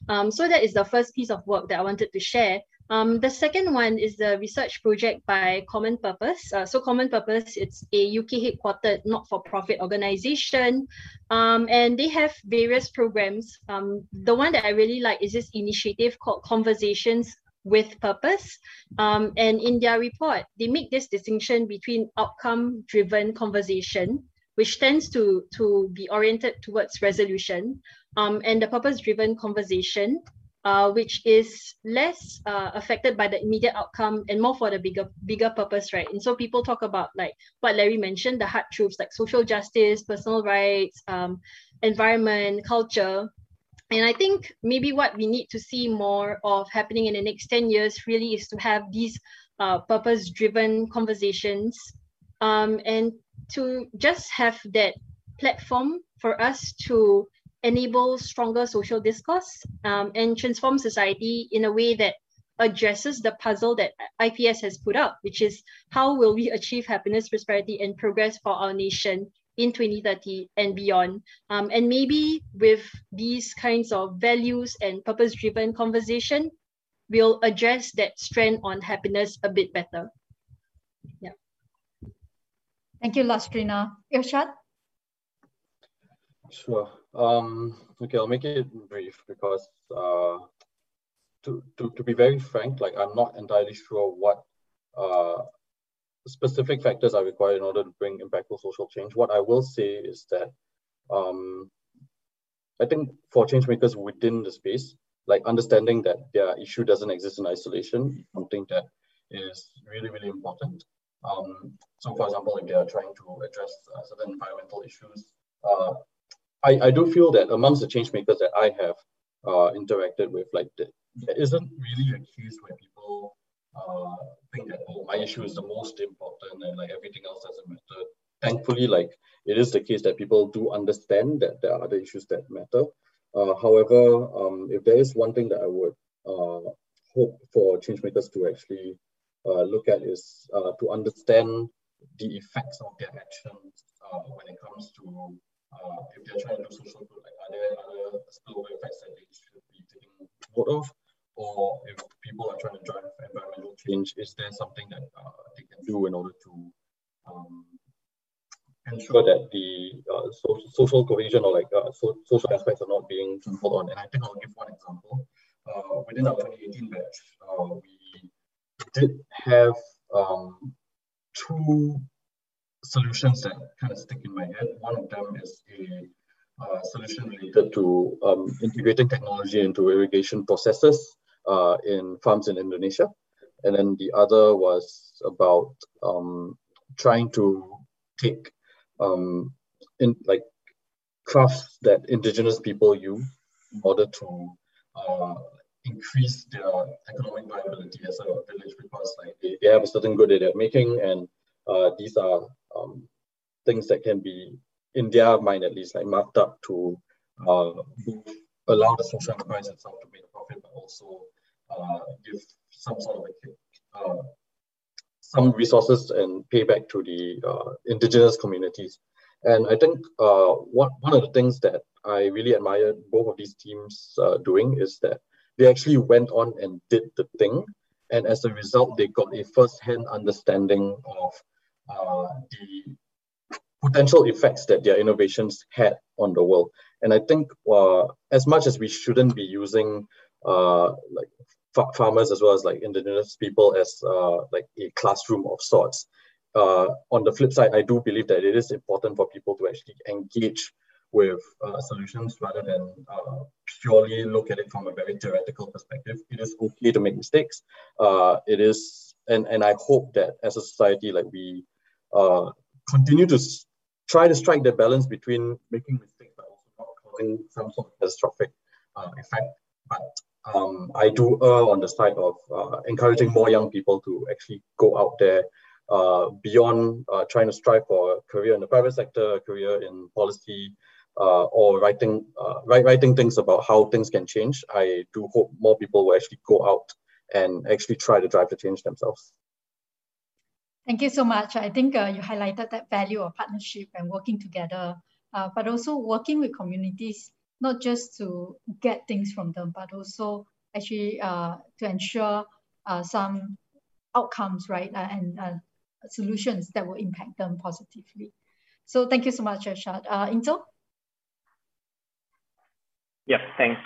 Um, so that is the first piece of work that i wanted to share um, the second one is the research project by Common Purpose. Uh, so Common Purpose, it's a UK headquartered not-for-profit organization, um, and they have various programs. Um, the one that I really like is this initiative called Conversations with Purpose. Um, and in their report, they make this distinction between outcome-driven conversation, which tends to, to be oriented towards resolution, um, and the purpose-driven conversation, uh, which is less uh, affected by the immediate outcome and more for the bigger bigger purpose, right? And so people talk about like what Larry mentioned, the hard truths like social justice, personal rights, um, environment, culture. And I think maybe what we need to see more of happening in the next 10 years really is to have these uh, purpose-driven conversations um, and to just have that platform for us to enable stronger social discourse um, and transform society in a way that addresses the puzzle that IPS has put up, which is how will we achieve happiness, prosperity, and progress for our nation in 2030 and beyond. Um, and maybe with these kinds of values and purpose-driven conversation, we'll address that strand on happiness a bit better. Yeah. Thank you, Lastrina. Irshad? Sure. Um, okay, I'll make it brief because uh, to, to, to be very frank, like I'm not entirely sure what uh, specific factors are required in order to bring impactful social change. What I will say is that um, I think for change makers within the space, like understanding that their issue doesn't exist in isolation, something that is really, really important. Um, so for example, if they are trying to address uh, certain environmental issues, uh, I, I do feel that amongst the change makers that I have uh, interacted with, like the, there isn't really a case where people uh, think that oh my issue is the most important and like everything else doesn't matter. Thankfully, like it is the case that people do understand that there are other issues that matter. Uh, however, um, if there is one thing that I would uh, hope for change makers to actually uh, look at is uh, to understand the effects of their actions uh, when it comes to uh, if they're trying to do social good, like are there other spillover effects that they should be taking note of? Or if people are trying to drive environmental change, is there something that they can do in order to um, ensure that the uh, so, social cohesion or like uh, so, social aspects are not being trampled on. And I think I'll give one example. Uh, within our 2018 batch, uh, we did have um, two solutions that kind of stick in my head. One of them is a uh, solution related to um, integrating technology into irrigation processes uh, in farms in Indonesia. And then the other was about um, trying to take um, in like crafts that indigenous people use in order to uh, increase their economic viability as a village because like they, they have a certain good that they're making and uh, these are um, things that can be in their mind at least like marked up to uh, allow the social enterprise itself to make a profit but also uh, give some sort of a uh, some resources and payback to the uh, indigenous communities. And I think uh, one, one of the things that I really admired both of these teams uh, doing is that they actually went on and did the thing. And as a result, they got a first-hand understanding of uh, the potential effects that their innovations had on the world. And I think uh, as much as we shouldn't be using uh, like farmers as well as like indigenous people as uh, like a classroom of sorts. Uh, on the flip side, I do believe that it is important for people to actually engage with uh, solutions rather than purely look at it from a very theoretical perspective. It is okay to make mistakes. It is, and and I hope that as a society, like we uh, continue to try to strike the balance between making mistakes but also not causing some sort of catastrophic effect. But um, I do err on the side of uh, encouraging more young people to actually go out there uh, beyond uh, trying to strive for a career in the private sector, a career in policy, uh, or writing uh, write, writing things about how things can change. I do hope more people will actually go out and actually try to drive the change themselves. Thank you so much. I think uh, you highlighted that value of partnership and working together, but also working with communities not just to get things from them, but also actually uh, to ensure uh, some outcomes, right, uh, and uh, solutions that will impact them positively. So thank you so much, Irshad. Uh, Inzo? Yeah, thanks.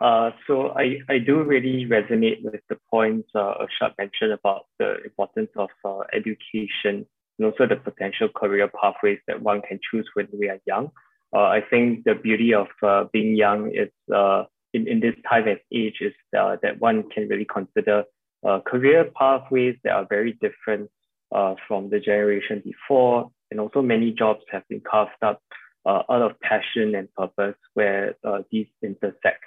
Uh, so I, I do really resonate with the points uh, Irshad mentioned about the importance of uh, education and also the potential career pathways that one can choose when we are young uh, I think the beauty of uh, being young is uh, in, in this time and age is uh, that one can really consider uh, career pathways that are very different uh, from the generation before. And also many jobs have been carved up uh, out of passion and purpose where uh, these intersect.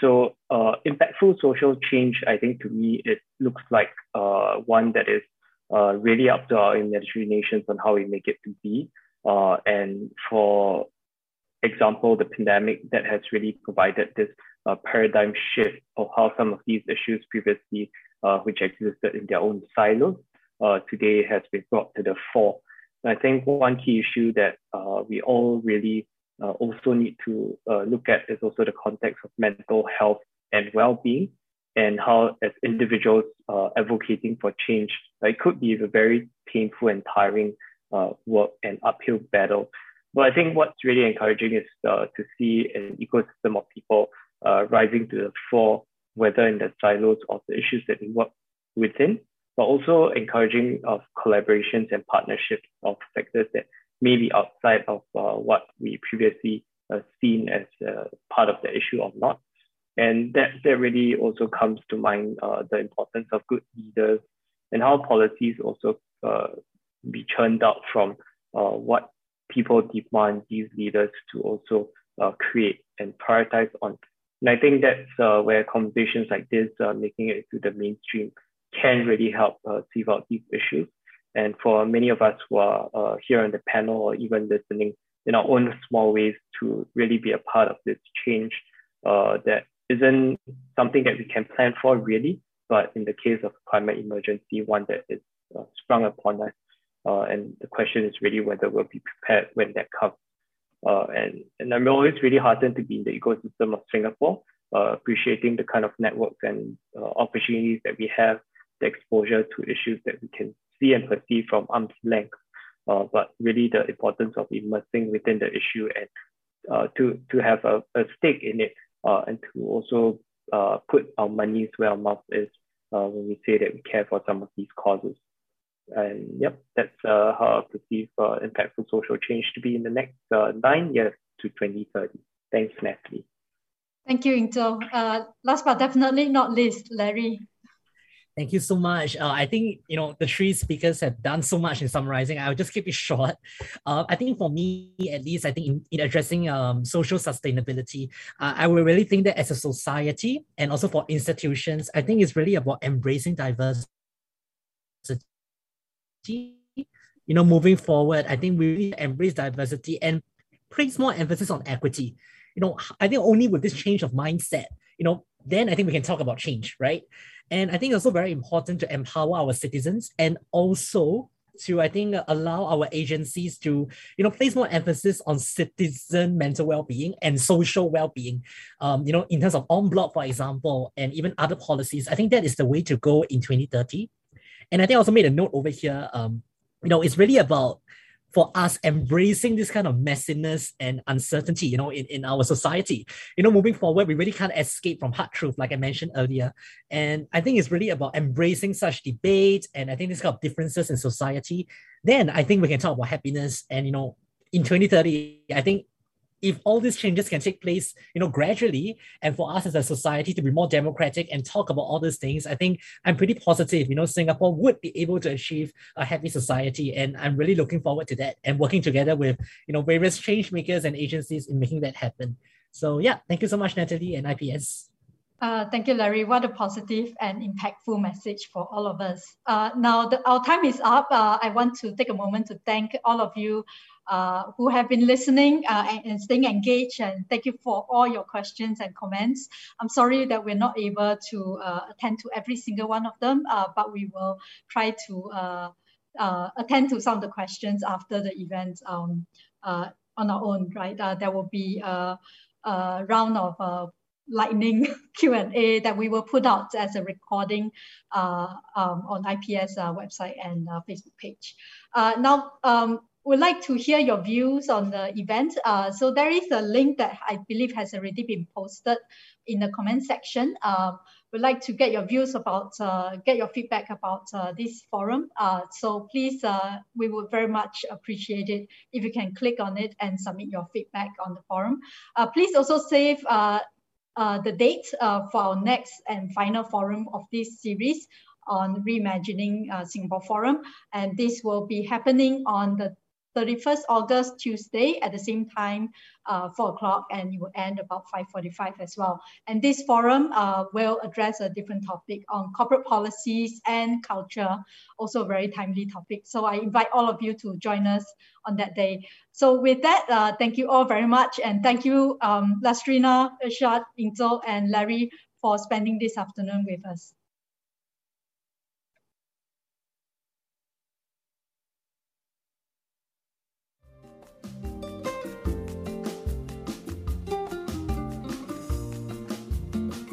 So impactful social change, I think to me, it looks like one that is really up to our imaginations on how we make it to be. and for example, the pandemic that has really provided this uh, paradigm shift of how some of these issues previously, uh, which existed in their own silos, uh, today has been brought to the fore. And I think one key issue that uh, we all really uh, also need to uh, look at is also the context of mental health and well-being and how as individuals advocating for change, it could be a very painful and tiring work and uphill battle. But I think what's really encouraging is uh, to see an ecosystem of people uh, rising to the fore, whether in the silos of the issues that we work within, but also encouraging of collaborations and partnerships of sectors that may be outside of uh, what we previously uh, seen as uh, part of the issue or not. And that, that really also comes to mind uh, the importance of good leaders and how policies also uh, be churned out from uh, what people demand these leaders to also uh, create and prioritize on. And I think that's uh, where conversations like this, uh, making it to the mainstream, can really help uh, sieve out these issues. And for many of us who are uh, here on the panel or even listening in our own small ways to really be a part of this change uh, that isn't something that we can plan for really, but in the case of climate emergency, one that is uh, sprung upon us. Uh, and the question is really whether we'll be prepared when that comes. Uh, and, and I'm always really heartened to be in the ecosystem of Singapore, uh, appreciating the kind of networks and opportunities that we have, the exposure to issues that we can see and perceive from arm's length, uh, but really the importance of immersing within the issue and uh, to, to have a, a stake in it uh, and to also uh, put our money where our mouth is uh, when we say that we care for some of these causes. And yep, that's uh, how I perceive uh, impactful social change to be in the next uh, nine years to 2030. Thanks, Natalie. Thank you, Inzo. Uh, last but definitely not least, Larry. Thank you so much. Uh, I think you know the three speakers have done so much in summarizing. I'll just keep it <laughs> short. Uh, I think for me, at least, I think in, in addressing um, social sustainability, uh, I will really think that as a society and also for institutions, I think it's really about embracing diversity. You know, moving forward, I think we really embrace diversity and place more emphasis on equity. You know, I think only with this change of mindset, you know, then I think we can talk about change, right? And I think it's also very important to empower our citizens and also to I think allow our agencies to you know place more emphasis on citizen mental well-being and social well-being. Um, you know, in terms of on block, for example, and even other policies. I think that is the way to go in 2030. And I think I also made a note over here. Um, you know, it's really about for us embracing this kind of messiness and uncertainty, you know, in, in our society. You know, moving forward, we really can't escape from hard truth, like I mentioned earlier. And I think it's really about embracing such debate and I think this kind of differences in society. Then I think we can talk about happiness. And, you know, in 2030, I think if all these changes can take place, you know, gradually, and for us as a society to be more democratic and talk about all these things, I think I'm pretty positive, you know, Singapore would be able to achieve a happy society. And I'm really looking forward to that and working together with, you know, various change makers and agencies in making that happen. So yeah, thank you so much, Natalie and IPS. Uh, thank you, Larry. What a positive and impactful message for all of us. Uh, now, the, our time is up. Uh, I want to take a moment to thank all of you uh, who have been listening uh, and, and, staying engaged. And thank you for all your questions and comments. I'm sorry that we're not able to uh, attend to every single one of them, uh, but we will try to attend to some of the questions after the event um, on our own, right? there will be a, a round of lightning <laughs> Q&A that we will put out as a recording uh, um, on IPS uh, website and uh, Facebook page. now, um, would like to hear your views on the event. Uh, so there is a link that I believe has already been posted in the comment section. Um, would like to get your views about, uh, get your feedback about uh, this forum. Uh, so please, uh, we would very much appreciate it if you can click on it and submit your feedback on the forum. Uh, please also save the date for our next and final forum of this series on reimagining Singapore Forum. And this will be happening on the 31st August, Tuesday at the same time, uh, 4 o'clock, and it will end about 5.45 as well. And this forum uh, will address a different topic on corporate policies and culture, also a very timely topic. So I invite all of you to join us on that day. So with that, uh, thank you all very much. And thank you, um, Lastrina, Irshad, Inzo, and Larry for spending this afternoon with us.